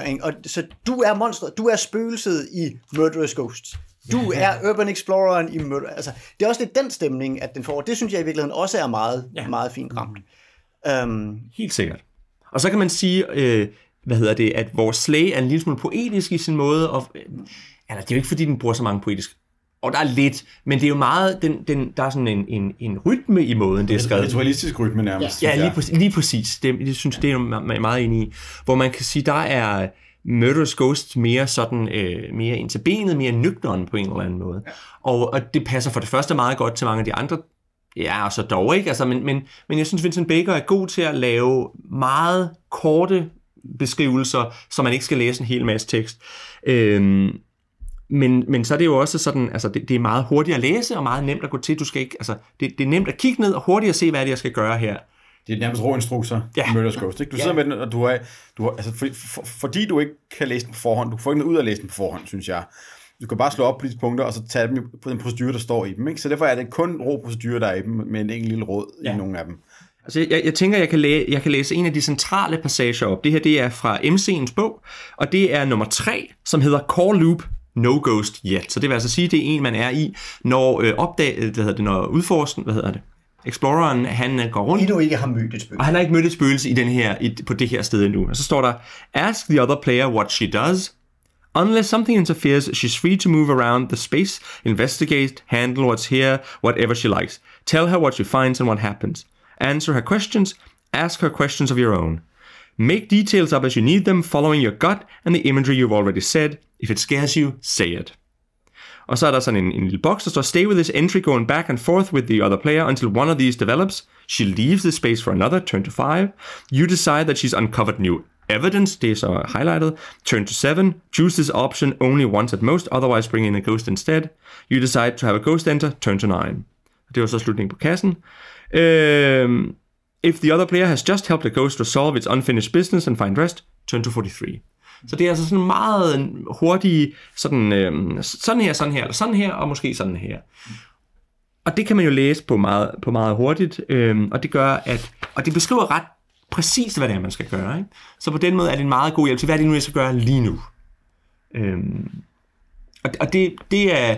Speaker 4: Ikke? og så du er monstret, du er spøgelset i Murderous Ghosts. Du er Urban Exploreren i Murder. Altså, det er også lidt den stemning, at den får. Det synes jeg i virkeligheden også er meget, ja.
Speaker 3: Ja.
Speaker 4: meget fint ramt. Um,
Speaker 3: Helt sikkert. Og så kan man sige, øh, hvad hedder det, at vores slag er en lille smule poetisk i sin måde, og øh, eller det er jo ikke fordi, den bruger så mange poetisk, og der er lidt, men det er jo meget, den, den, der er sådan en, en, en rytme i måden, det er skrevet.
Speaker 1: Ritualistisk rytme nærmest.
Speaker 3: Ja,
Speaker 1: synes
Speaker 3: lige, præcis, lige præcis. Det, det synes det er er meget enig i. Hvor man kan sige, der er Murderous Ghost mere sådan, øh, mere ind til benet, mere nøgteren på en eller anden måde. Og, og det passer for det første meget godt til mange af de andre Ja, og så dog ikke. Altså, men, men, men jeg synes, Vincent Baker er god til at lave meget korte beskrivelser, så man ikke skal læse en hel masse tekst. Øhm, men, men så er det jo også sådan, altså det, det er meget hurtigt at læse, og meget nemt at gå til. Du skal ikke, altså, det, det er nemt at kigge ned, og hurtigt at se, hvad det er, jeg skal gøre her.
Speaker 1: Det er nærmest rå instrukser,
Speaker 3: Ja.
Speaker 1: ja. Murder's Ghost. Ikke? Du
Speaker 3: Ja.
Speaker 1: sidder med den, og du har, du har altså, for, for, fordi du ikke kan læse den på forhånd, du får ikke noget ud af at læse den på forhånd, synes jeg. Du kan bare slå op på de punkter, og så tage dem på den procedure, der står i dem. Ikke? Så derfor er det kun rå procedure, der er i dem, med en enkelt lille råd. Ja. i nogle af dem.
Speaker 3: Altså, jeg, jeg tænker, jeg kan, læ- jeg kan læse en af de centrale passager op. Det her, det er fra MC'ens bog, og det er nummer 3, som hedder Core Loop No Ghost Yet. Så det vil altså sige, det er en, man er i, når øh, opdag, hvad hedder det, når udforskeren, hvad hedder det, Exploreren, han øh, går rundt,
Speaker 4: Endnu ikke har mødt et spøgelse.
Speaker 3: og han har ikke mødt et spøgelse i den her, i, på det her sted endnu. Og så står der, Ask the other player what she does. Unless something interferes, she's free to move around the space, investigate, handle what's here, whatever she likes. Tell her what she finds and what happens. Answer her questions, ask her questions of your own. Make details up as you need them, following your gut and the imagery you've already said. If it scares you, say it. Og så er der sådan en, en lille boks, der står, Stay with this entry going back and forth with the other player until one of these develops. She leaves the space for another, turn to 5. You decide that she's uncovered new evidence, det er så highlighted. Turn to 7. Choose this option only once at most, otherwise bring in a ghost instead. You decide to have a ghost enter, turn to 9. Det var så slutningen på kassen. Øh, if the other player has just helped a ghost resolve its unfinished business and find rest, turn to 43. Så det er altså sådan meget øh, hurtige, sådan, øh, sådan her, sådan her, eller sådan her, og måske sådan her. Og det kan man jo læse på meget, på meget hurtigt, øh, og det gør, at, og det beskriver ret præcist, hvad det er, man skal gøre. Ikke? Så på den måde er det en meget god hjælp til, hvad er det nu, jeg skal gøre lige nu. Øhm, og og det, det, er,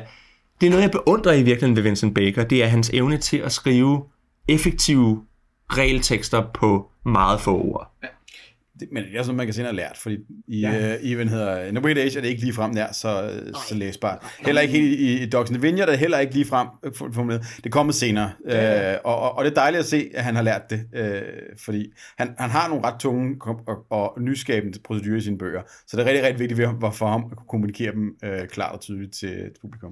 Speaker 3: det er noget, jeg beundrer i virkeligheden ved Vincent Baker, det er hans evne til at skrive effektive regeltekster på meget få ord.
Speaker 1: Det, men det er sådan, man kan se, har lært, fordi i, ja. uh, i hvad den hedder, in the Way Age er det ikke lige frem der, så, så læsbart. Heller ikke i, i Dogs and Vineyard er det heller ikke lige frem øh, for- formuleret. Det er kommet senere, ja. uh, og, og, og, det er dejligt at se, at han har lært det, uh, fordi han, han har nogle ret tunge og, og nyskabende procedurer i sine bøger, så det er rigtig, rigtig vigtigt for- for ham at kunne kommunikere dem uh, klart og tydeligt til, til publikum.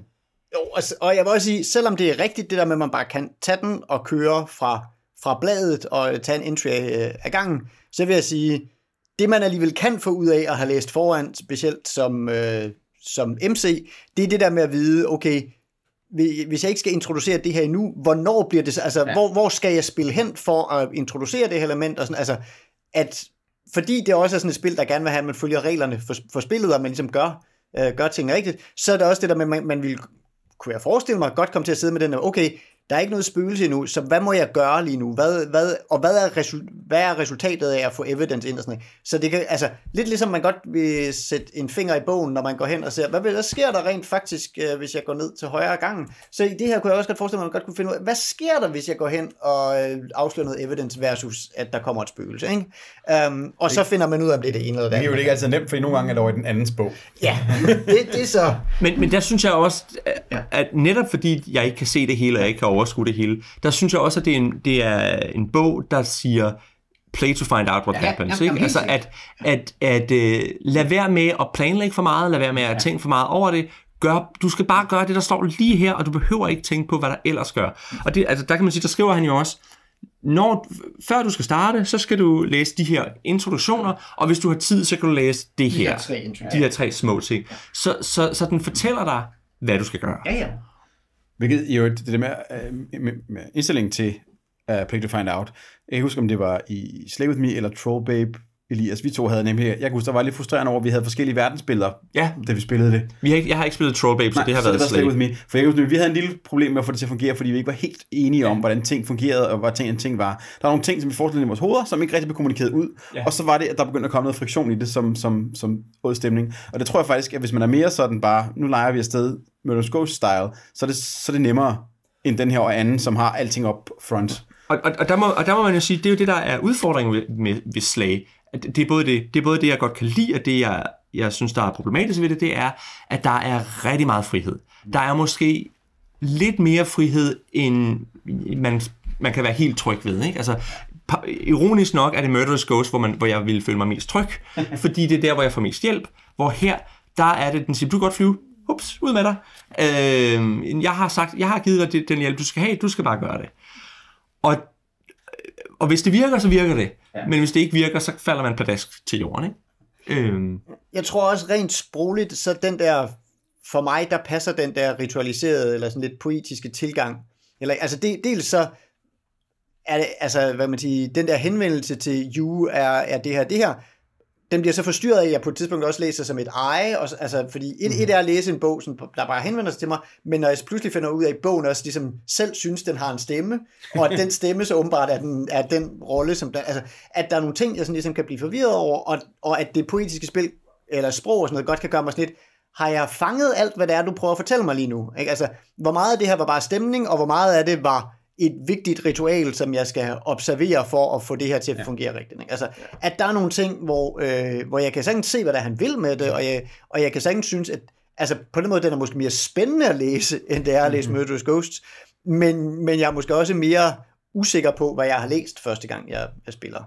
Speaker 4: Jo, altså, og jeg vil også sige, selvom det er rigtigt, det der med, at man bare kan tage den og køre fra, fra bladet og tage en entry af, af gangen, så vil jeg sige, det man alligevel kan få ud af at have læst foran, specielt som, øh, som MC, det er det der med at vide, okay, hvi- hvis jeg ikke skal introducere det her endnu, hvornår bliver det så, altså, ja. hvor, hvor skal jeg spille hen for at introducere det her element, og sådan, altså, at, fordi det også er sådan et spil, der gerne vil have, at man følger reglerne for, for spillet, og man ligesom gør, øh, gør tingene rigtigt, så er det også det der med, at man, man vil kunne jeg forestille mig, godt komme til at sidde med den okay, der er ikke noget spøgelse endnu, så hvad må jeg gøre lige nu? Hvad, hvad, og hvad er, resu- hvad er resultatet af at få evidence ind og sådan noget? Så det kan, altså, lidt ligesom man godt vil sætte en finger i bogen, når man går hen og ser, hvad, hvad sker der rent faktisk, øh, hvis jeg går ned til højre gangen? Så i det her kunne jeg også godt forestille mig, at man godt kunne finde ud af, hvad sker der, hvis jeg går hen og øh, afslører noget evidence versus, at der kommer et spøgelse, ikke? Um, og så finder man ud af, om det er det ene eller det
Speaker 1: Det er jo
Speaker 4: andet.
Speaker 1: ikke altid nemt, fordi nogle gange er det over i den andens bog.
Speaker 4: Ja, det, det er så...
Speaker 3: Men, men der synes jeg også, at, at netop fordi jeg ikke kan se det hele, og jeg ikke kan overskue det hele, der synes jeg også, at det er en, det er en bog, der siger, play to find out what
Speaker 4: Ja,
Speaker 3: happens.
Speaker 4: ja,
Speaker 3: ikke? Altså at, at, at uh, lad være med at planlægge for meget, lad være med at tænke for meget over det, Gør, du skal bare gøre det, der står lige her, og du behøver ikke tænke på, hvad der ellers gør. Og det, altså, der kan man sige, der skriver han jo også, når, før du skal starte, så skal du læse de her introduktioner, og hvis du har tid, så kan du læse det her.
Speaker 4: her tre.
Speaker 3: De her tre små ting. Så, så, så den fortæller dig, hvad du skal gøre.
Speaker 4: Ja, ja.
Speaker 1: Hvilket jo, det det der med, øh, med, med indstillingen til uh, Play to Find Out. Jeg kan huske, om det var i Slay With Me eller Troll Babe, Elias. Vi to havde nemlig, jeg kan huske, der var lidt frustrerende over, at vi havde forskellige verdensbilleder,
Speaker 3: Ja.
Speaker 1: da vi spillede det.
Speaker 3: Vi har ikke, jeg har ikke spillet Troll Babe, så det har
Speaker 1: så
Speaker 3: været
Speaker 1: det Slay. With Me. For jeg kan huske, vi havde en lille problem med at få det til at fungere, fordi vi ikke var helt enige om, hvordan ting fungerede, og hvad ting, ting var. Der var nogle ting, som vi forestillede i vores hoveder, som ikke rigtig blev kommunikeret ud.
Speaker 3: Ja.
Speaker 1: Og så var det, at der begyndte at komme noget friktion i det, som, som, som stemning. Og det tror jeg faktisk, at hvis man er mere sådan bare, nu leger vi afsted Murder's Ghost style, så er det, så er det nemmere end den her og anden, som har alting op front.
Speaker 3: Og, og, og, der må, og der må man jo sige, det er jo det, der er udfordringen ved, med, ved Slay. Det, er både det, det er både det, jeg godt kan lide, og det, jeg, jeg synes, der er problematisk ved det, det er, at der er rigtig meget frihed. Der er måske lidt mere frihed, end man, man kan være helt tryg ved. Ikke? Altså, ironisk nok er det Murderous Ghost, hvor, man, hvor jeg vil føle mig mest tryg, fordi det er der, hvor jeg får mest hjælp. Hvor her, der er det, den siger, du kan godt flyve, ups, ud med dig. Øh, jeg har sagt, jeg har givet dig den hjælp, du skal have, du skal bare gøre det. Og, og hvis det virker, så virker det. Ja. Men hvis det ikke virker, så falder man pladask til jorden. Ikke? Øhm,
Speaker 4: jeg tror også rent sprogligt, så den der, for mig, der passer den der ritualiserede, eller sådan lidt poetiske tilgang. Eller, altså det, dels så, er det, altså, hvad man siger, den der henvendelse til you er, er det her, det her, den bliver så forstyrret af, at jeg på et tidspunkt også læser som et eje, og, altså, fordi et, mm. et er at læse en bog, sådan, der bare henvender sig til mig, men når jeg pludselig finder ud af, at bogen også ligesom selv synes, den har en stemme, og at den stemme så åbenbart er den, er den rolle, som der, altså, at der er nogle ting, jeg sådan ligesom kan blive forvirret over, og, og at det poetiske spil, eller sprog og sådan noget, godt kan gøre mig sådan lidt, har jeg fanget alt, hvad det er, du prøver at fortælle mig lige nu? Ikke? Altså, hvor meget af det her var bare stemning, og hvor meget af det var et vigtigt ritual, som jeg skal observere for at få det her til at fungere rigtigt. Ikke? Altså, at der er nogle ting, hvor, øh, hvor jeg kan sagtens se, hvad der han vil med det, og jeg, og jeg kan sagtens synes, at altså, på den måde, den er måske mere spændende at læse, end det er at læse mm-hmm. Murderous Ghosts, men, men jeg er måske også mere usikker på, hvad jeg har læst første gang, jeg, jeg spiller.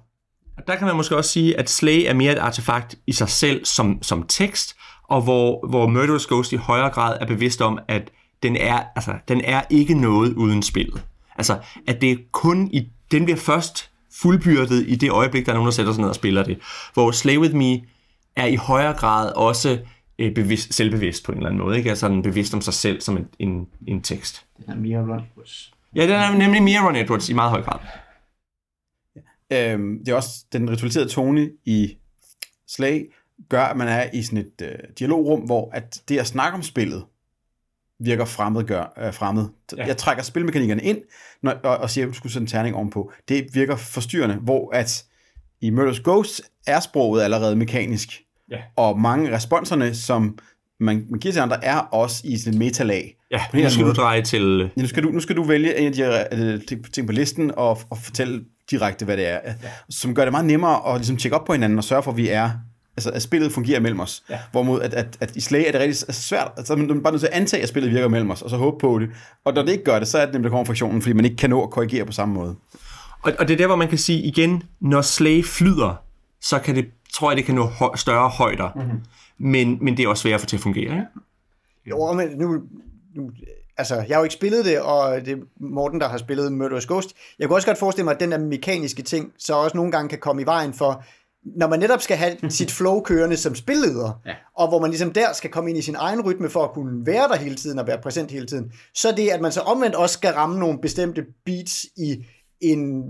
Speaker 3: Og der kan man måske også sige, at Slay er mere et artefakt i sig selv som, som tekst, og hvor, hvor Murderous Ghost i højere grad er bevidst om, at den er, altså, den er ikke noget uden spillet. Altså, at det er kun i, den bliver først fuldbyrdet i det øjeblik, der er nogen, der sætter sig ned og spiller det. Hvor Slay With Me er i højere grad også øh, bevidst, selvbevidst på en eller anden måde. Ikke? Altså den bevidst om sig selv som en, en, en tekst.
Speaker 4: Den er mere Ron Edwards.
Speaker 3: Ja, den er nemlig mere Ron Edwards i meget høj grad.
Speaker 1: Øhm, det er også den ritualiserede tone i Slay, gør, at man er i sådan et øh, dialogrum, hvor at det at snakke om spillet, virker fremmed. Gør, øh, fremmed. Ja. Jeg trækker spilmekanikkerne ind når, og, og siger, at du skulle sætte en terning ovenpå. Det virker forstyrrende, hvor at i Murder's Ghost er sproget allerede mekanisk. Ja. Og mange responserne, som man, man giver til andre, er også i sådan et metalag.
Speaker 3: Ja, nu skal måde. du dreje til...
Speaker 1: Ja, nu, skal du, nu skal du vælge en af de uh, ting på listen og, og fortælle direkte, hvad det er. Ja. Som gør det meget nemmere at ligesom tjekke op på hinanden og sørge for, at vi er altså, at spillet fungerer mellem os. Ja. Hvorimod, at, at, at i Slay er det rigtig altså, svært. Altså, man er bare nødt til at antage, at spillet virker mellem os, og så håbe på det. Og når det ikke gør det, så er det nemlig, der kommer friktionen, fordi man ikke kan nå at korrigere på samme måde.
Speaker 3: Og, og det er der, hvor man kan sige igen, når Slay flyder, så kan det, tror jeg, det kan nå hø- større højder. Mm-hmm. Men, men det er også svært at få til at fungere. Ikke?
Speaker 4: Jo, men nu, nu, altså, jeg har jo ikke spillet det, og det er Morten, der har spillet Murderous Ghost. Jeg kan også godt forestille mig, at den der mekaniske ting, så også nogle gange kan komme i vejen for, når man netop skal have sit flow kørende som spilleder, ja. og hvor man ligesom der skal komme ind i sin egen rytme for at kunne være der hele tiden og være præsent hele tiden, så det, at man så omvendt også skal ramme nogle bestemte beats i en,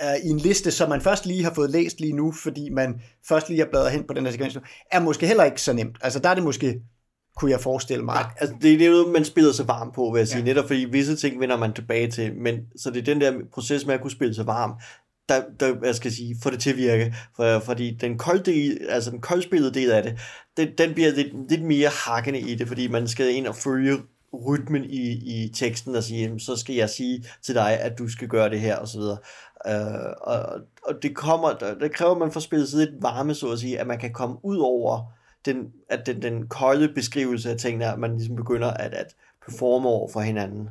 Speaker 4: uh, i en liste, som man først lige har fået læst lige nu, fordi man først lige har bladret hen på den her sekvens, er måske heller ikke så nemt. Altså der er det måske kunne jeg forestille mig. Ja,
Speaker 2: altså det, det er noget, man spiller sig varm på, vil jeg sige, ja. netop fordi visse ting vender man tilbage til, men så det er den der proces med at kunne spille sig varm, der, der jeg skal sige, få det til at virke. For, fordi den kolde altså den koldspillede del af det, den, den bliver lidt, lidt mere hakkende i det, fordi man skal ind og følge rytmen i, i teksten og sige, så skal jeg sige til dig, at du skal gøre det her, og så videre. Uh, og, og det kommer, det kræver, at man får spillet sig lidt varme, så at sige, at man kan komme ud over den, at den, den kolde beskrivelse af tingene, at man ligesom begynder at, at performe over for hinanden.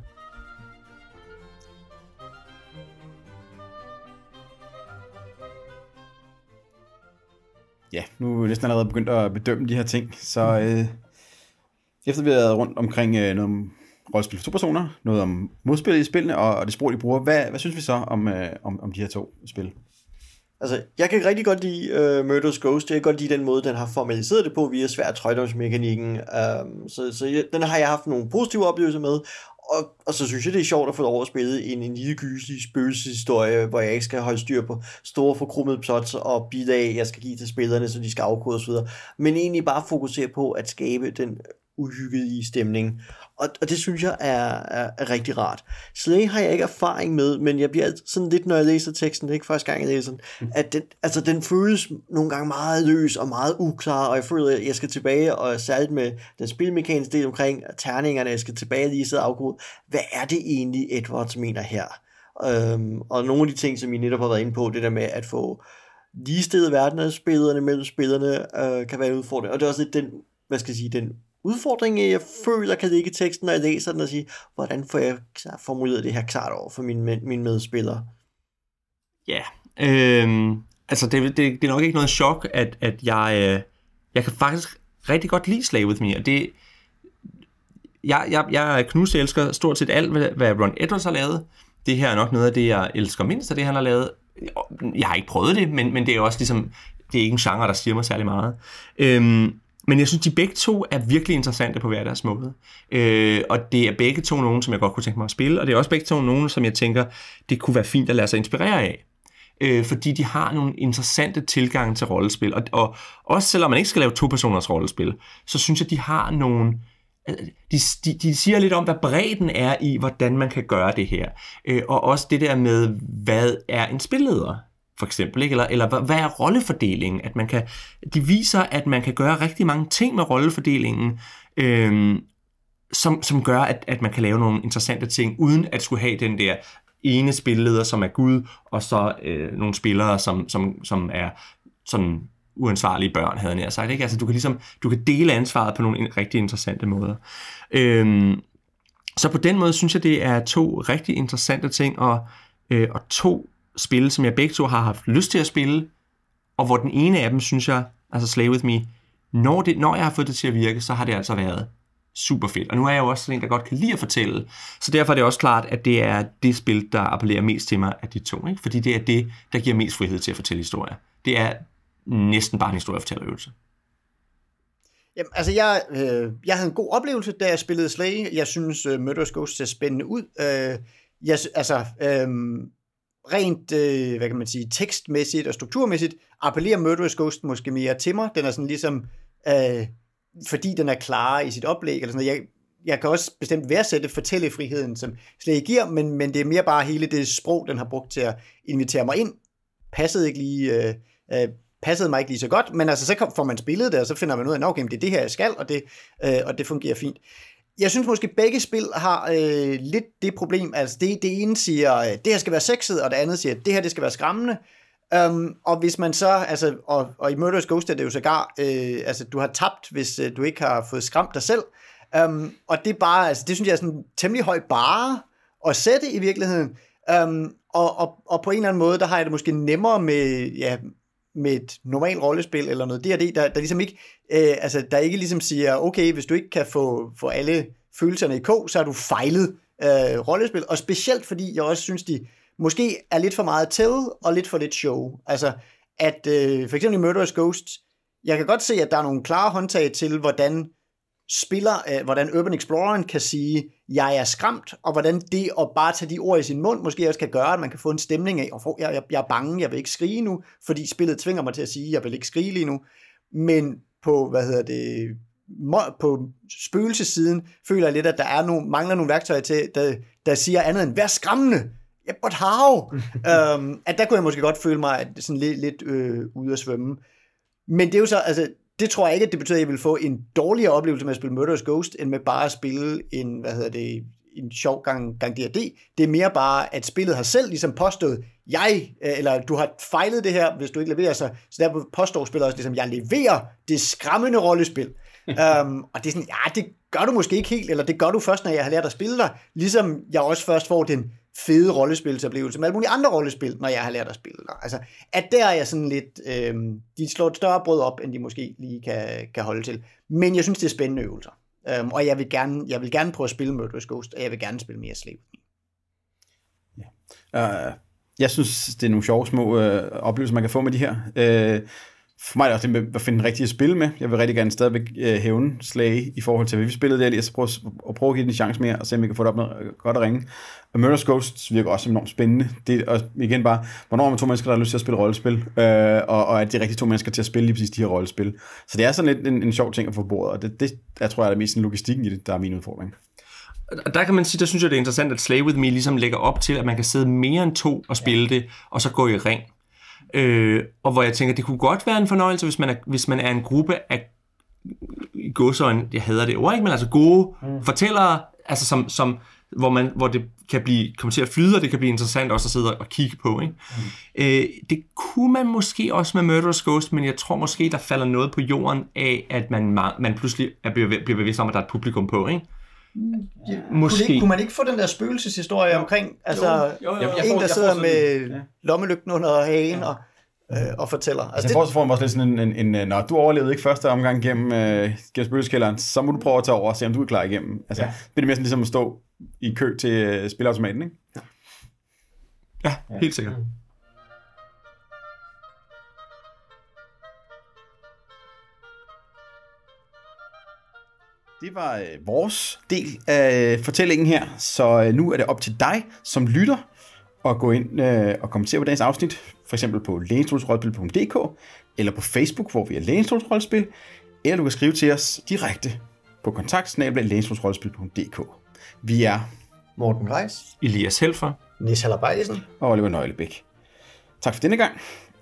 Speaker 1: Ja, nu er vi næsten allerede begyndt at bedømme de her ting, så øh, efter vi har været rundt omkring øh, noget om rollespil for to personer, noget om modspil i spillene og, og det sprog, de bruger, hvad, hvad synes vi så om, øh, om, om de her to spil?
Speaker 2: Altså, jeg kan rigtig godt lide øh, uh, Murder's Ghost. Jeg kan godt lide den måde, den har formaliseret det på via svær trøjdomsmekanikken. Um, så så jeg, den har jeg haft nogle positive oplevelser med. Og, og så synes jeg, det er sjovt at få lov at spille en, en lille gyselig spøgelseshistorie, hvor jeg ikke skal holde styr på store forkrummede plots og bidrag, jeg skal give til spillerne, så de skal afkode osv. Men egentlig bare fokusere på at skabe den uhyggelige stemning. Og, og det synes jeg er, er, er rigtig rart. Slay har jeg ikke erfaring med, men jeg bliver sådan lidt, når jeg læser teksten, det er ikke første gang, jeg læser den, mm. at den, altså, den føles nogle gange meget løs og meget uklar, og jeg føler, at jeg skal tilbage, og særligt med den spilmekaniske del omkring terningerne, jeg skal tilbage lige sidde afkode. Hvad er det egentlig, Edwards mener her? Øhm, og nogle af de ting, som I netop har været inde på, det der med at få ligestillet verden af spillerne mellem spillerne, øh, kan være en udfordring. Og det er også lidt den, hvad skal jeg sige, den udfordring, jeg føler kan ligge i teksten, når jeg læser den, og sige, hvordan får jeg formuleret det her klart over for mine, mine medspillere?
Speaker 3: Ja, øh, altså det, det, det er nok ikke noget chok, at, at jeg, øh, jeg kan faktisk rigtig godt lide Slave With Me, og det, jeg, jeg, jeg knus elsker stort set alt, hvad, hvad Ron Edwards har lavet. Det her er nok noget af det, jeg elsker mindst af det, han har lavet. Jeg har ikke prøvet det, men, men det er også ligesom, det er ikke en genre, der siger mig særlig meget. Øhm, men jeg synes, de begge to er virkelig interessante på hver deres måde. Øh, og det er begge to nogen, som jeg godt kunne tænke mig at spille, og det er også begge to nogen, som jeg tænker, det kunne være fint at lade sig inspirere af. Øh, fordi de har nogle interessante tilgange til rollespil. Og, og også selvom man ikke skal lave to-personers rollespil, så synes jeg, de har nogle... Øh, de, de, de siger lidt om, hvad bredden er i, hvordan man kan gøre det her. Øh, og også det der med, hvad er en spilleder? For eksempel, ikke? Eller, eller hvad er rollefordelingen? At man kan, de viser, at man kan gøre rigtig mange ting med rollefordelingen, øhm, som, som gør, at, at man kan lave nogle interessante ting, uden at skulle have den der ene spilleder, som er Gud, og så øh, nogle spillere, som, som, som er sådan uansvarlige børn, havde jeg sagt. Ikke? Altså, du kan ligesom du kan dele ansvaret på nogle rigtig interessante måder. Øhm, så på den måde synes jeg, det er to rigtig interessante ting, og, øh, og to spil, som jeg begge to har haft lyst til at spille, og hvor den ene af dem, synes jeg, altså Slay With Me, når, det, når jeg har fået det til at virke, så har det altså været super fedt. Og nu er jeg jo også sådan en, der godt kan lide at fortælle, så derfor er det også klart, at det er det spil, der appellerer mest til mig af de to, ikke? fordi det er det, der giver mest frihed til at fortælle historier. Det er næsten bare en historiefortællerøvelse.
Speaker 4: Jamen, altså, jeg, øh, jeg havde en god oplevelse, da jeg spillede Slay. Jeg synes, uh, Murderous Ghost ser spændende ud. Øh, jeg, altså, øh, rent, øh, hvad kan man sige, tekstmæssigt og strukturmæssigt, appellerer Murderous Ghost måske mere til mig. Den er sådan ligesom, øh, fordi den er klar i sit oplæg, eller sådan noget. Jeg, jeg kan også bestemt værdsætte fortællefriheden, som slet giver, men, men det er mere bare hele det sprog, den har brugt til at invitere mig ind. Passede ikke lige, øh, øh, passede mig ikke lige så godt, men altså så får man spillet det, og så finder man ud af, at okay, det er det her, jeg skal, og det, øh, og det fungerer fint jeg synes måske, begge spil har øh, lidt det problem. Altså, det, det ene siger, øh, det her skal være sexet, og det andet siger, det her det skal være skræmmende. Um, og hvis man så, altså, og, og i Murderous Ghost er det jo sågar, øh, altså, du har tabt, hvis øh, du ikke har fået skræmt dig selv. Um, og det er bare, altså, det synes jeg er sådan en temmelig høj bare at sætte i virkeligheden. Um, og, og, og på en eller anden måde, der har jeg det måske nemmere med, ja, med et normalt rollespil eller noget D&D, der, der ligesom ikke, øh, altså der ikke ligesom siger, okay, hvis du ikke kan få, få alle følelserne i k, så har du fejlet øh, rollespil, og specielt fordi jeg også synes, de måske er lidt for meget til og lidt for lidt show. Altså, at øh, for eksempel i Murderous Ghost, jeg kan godt se, at der er nogle klare håndtag til, hvordan spiller, øh, hvordan Urban Exploreren kan sige, jeg er skræmt, og hvordan det at bare tage de ord i sin mund, måske også kan gøre, at man kan få en stemning af, og jeg, jeg, jeg er bange, jeg vil ikke skrige nu, fordi spillet tvinger mig til at sige, jeg vil ikke skrige lige nu. Men på, hvad hedder det, på spøgelsesiden, føler jeg lidt, at der er nogle, mangler nogle værktøjer til, der, der siger andet end, vær skræmmende, yeah, but how? um, at der kunne jeg måske godt føle mig sådan lidt, lidt øh, ude at svømme. Men det er jo så, altså, det tror jeg ikke, at det betyder, at jeg vil få en dårligere oplevelse med at spille Murderous Ghost, end med bare at spille en, hvad hedder det, en sjov gang, gang D&D. Det er mere bare, at spillet har selv ligesom påstået, jeg, øh, eller du har fejlet det her, hvis du ikke leverer sig. Så der påstår spillet også ligesom, jeg leverer det skræmmende rollespil. um, og det er sådan, ja, det gør du måske ikke helt, eller det gør du først, når jeg har lært at spille dig. Ligesom jeg også først får den fede rollespilsoplevelse med alle mulige andre rollespil, når jeg har lært at spille der. Altså, at der er jeg sådan lidt, øh, de slår et større brød op, end de måske lige kan, kan holde til. Men jeg synes, det er spændende øvelser. Um, og jeg vil, gerne, jeg vil gerne prøve at spille Murderous Ghost, og jeg vil gerne spille mere Slave.
Speaker 1: Ja. Uh, jeg synes, det er nogle sjove små uh, oplevelser, man kan få med de her. Uh, for mig er det også det med at finde den rigtige spil med. Jeg vil rigtig gerne stadigvæk øh, hævne slag i forhold til, hvad vi spillede der, lige at prøve, at prøve at give den en chance mere, og se om vi kan få det op noget godt at ringe. Og Murder's Ghost virker også enormt spændende. Det er også, igen bare, hvornår er man to mennesker, der har lyst til at spille rollespil, øh, og, og er de rigtige to mennesker til at spille lige præcis de her rollespil. Så det er sådan lidt en, en sjov ting at få bordet, og det, det jeg tror jeg er det mest logistikken i det, der er min udfordring.
Speaker 3: Og der kan man sige, der synes jeg, det er interessant, at Slay With Me ligesom lægger op til, at man kan sidde mere end to og spille ja. det, og så gå i ring. Øh, og hvor jeg tænker, det kunne godt være en fornøjelse, hvis man er, hvis man er en gruppe af godsøjne, jeg hader det ord, ikke, men altså gode mm. fortællere, altså som, som, hvor, man, hvor det kan blive, komme til at flyde, og det kan blive interessant også at sidde og kigge på. Ikke? Mm. Øh, det kunne man måske også med Murderous Ghost, men jeg tror måske, der falder noget på jorden af, at man, man pludselig er, bliver, bliver bevidst om, at der er et publikum på. Ikke?
Speaker 4: Ja, Måske. Kunne, ikke, kunne man ikke få den der spøgelseshistorie jo. omkring, altså jo, jo, jo, jo. en, der sidder med ja. lommelygten under hagen ja. og, øh, og fortæller.
Speaker 1: Altså, altså det, får man også lidt sådan en, en, en, når du overlevede ikke første omgang gennem, øh, gennem spøgelseskælderen, så må du prøve at tage over og se, om du er klar igennem. Altså, ja. det er mere sådan ligesom at stå i kø til uh, spilautomaten, ikke?
Speaker 3: Ja. ja, helt sikkert. Ja.
Speaker 1: Det var øh, vores del af fortællingen her, så øh, nu er det op til dig som lytter at gå ind øh, og kommentere på dagens afsnit, for eksempel på lænestolsrollespil.dk, eller på Facebook, hvor vi er Lænestolsrollespil, eller du kan skrive til os direkte på kontaktsnabel.lænestolsrollespil.dk. Vi er
Speaker 2: Morten Reis.
Speaker 3: Elias Helfer.
Speaker 4: Nis Hallerbejlesen.
Speaker 1: og Oliver Nøglebæk. Tak for denne gang,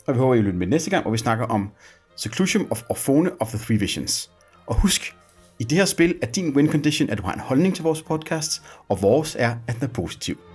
Speaker 1: og vi håber, I vil lytte med næste gang, hvor vi snakker om Seclusion of Orphone of the Three Visions. Og husk, i det her spil er din win condition, at du har en holdning til vores podcast, og vores er, at den er positiv.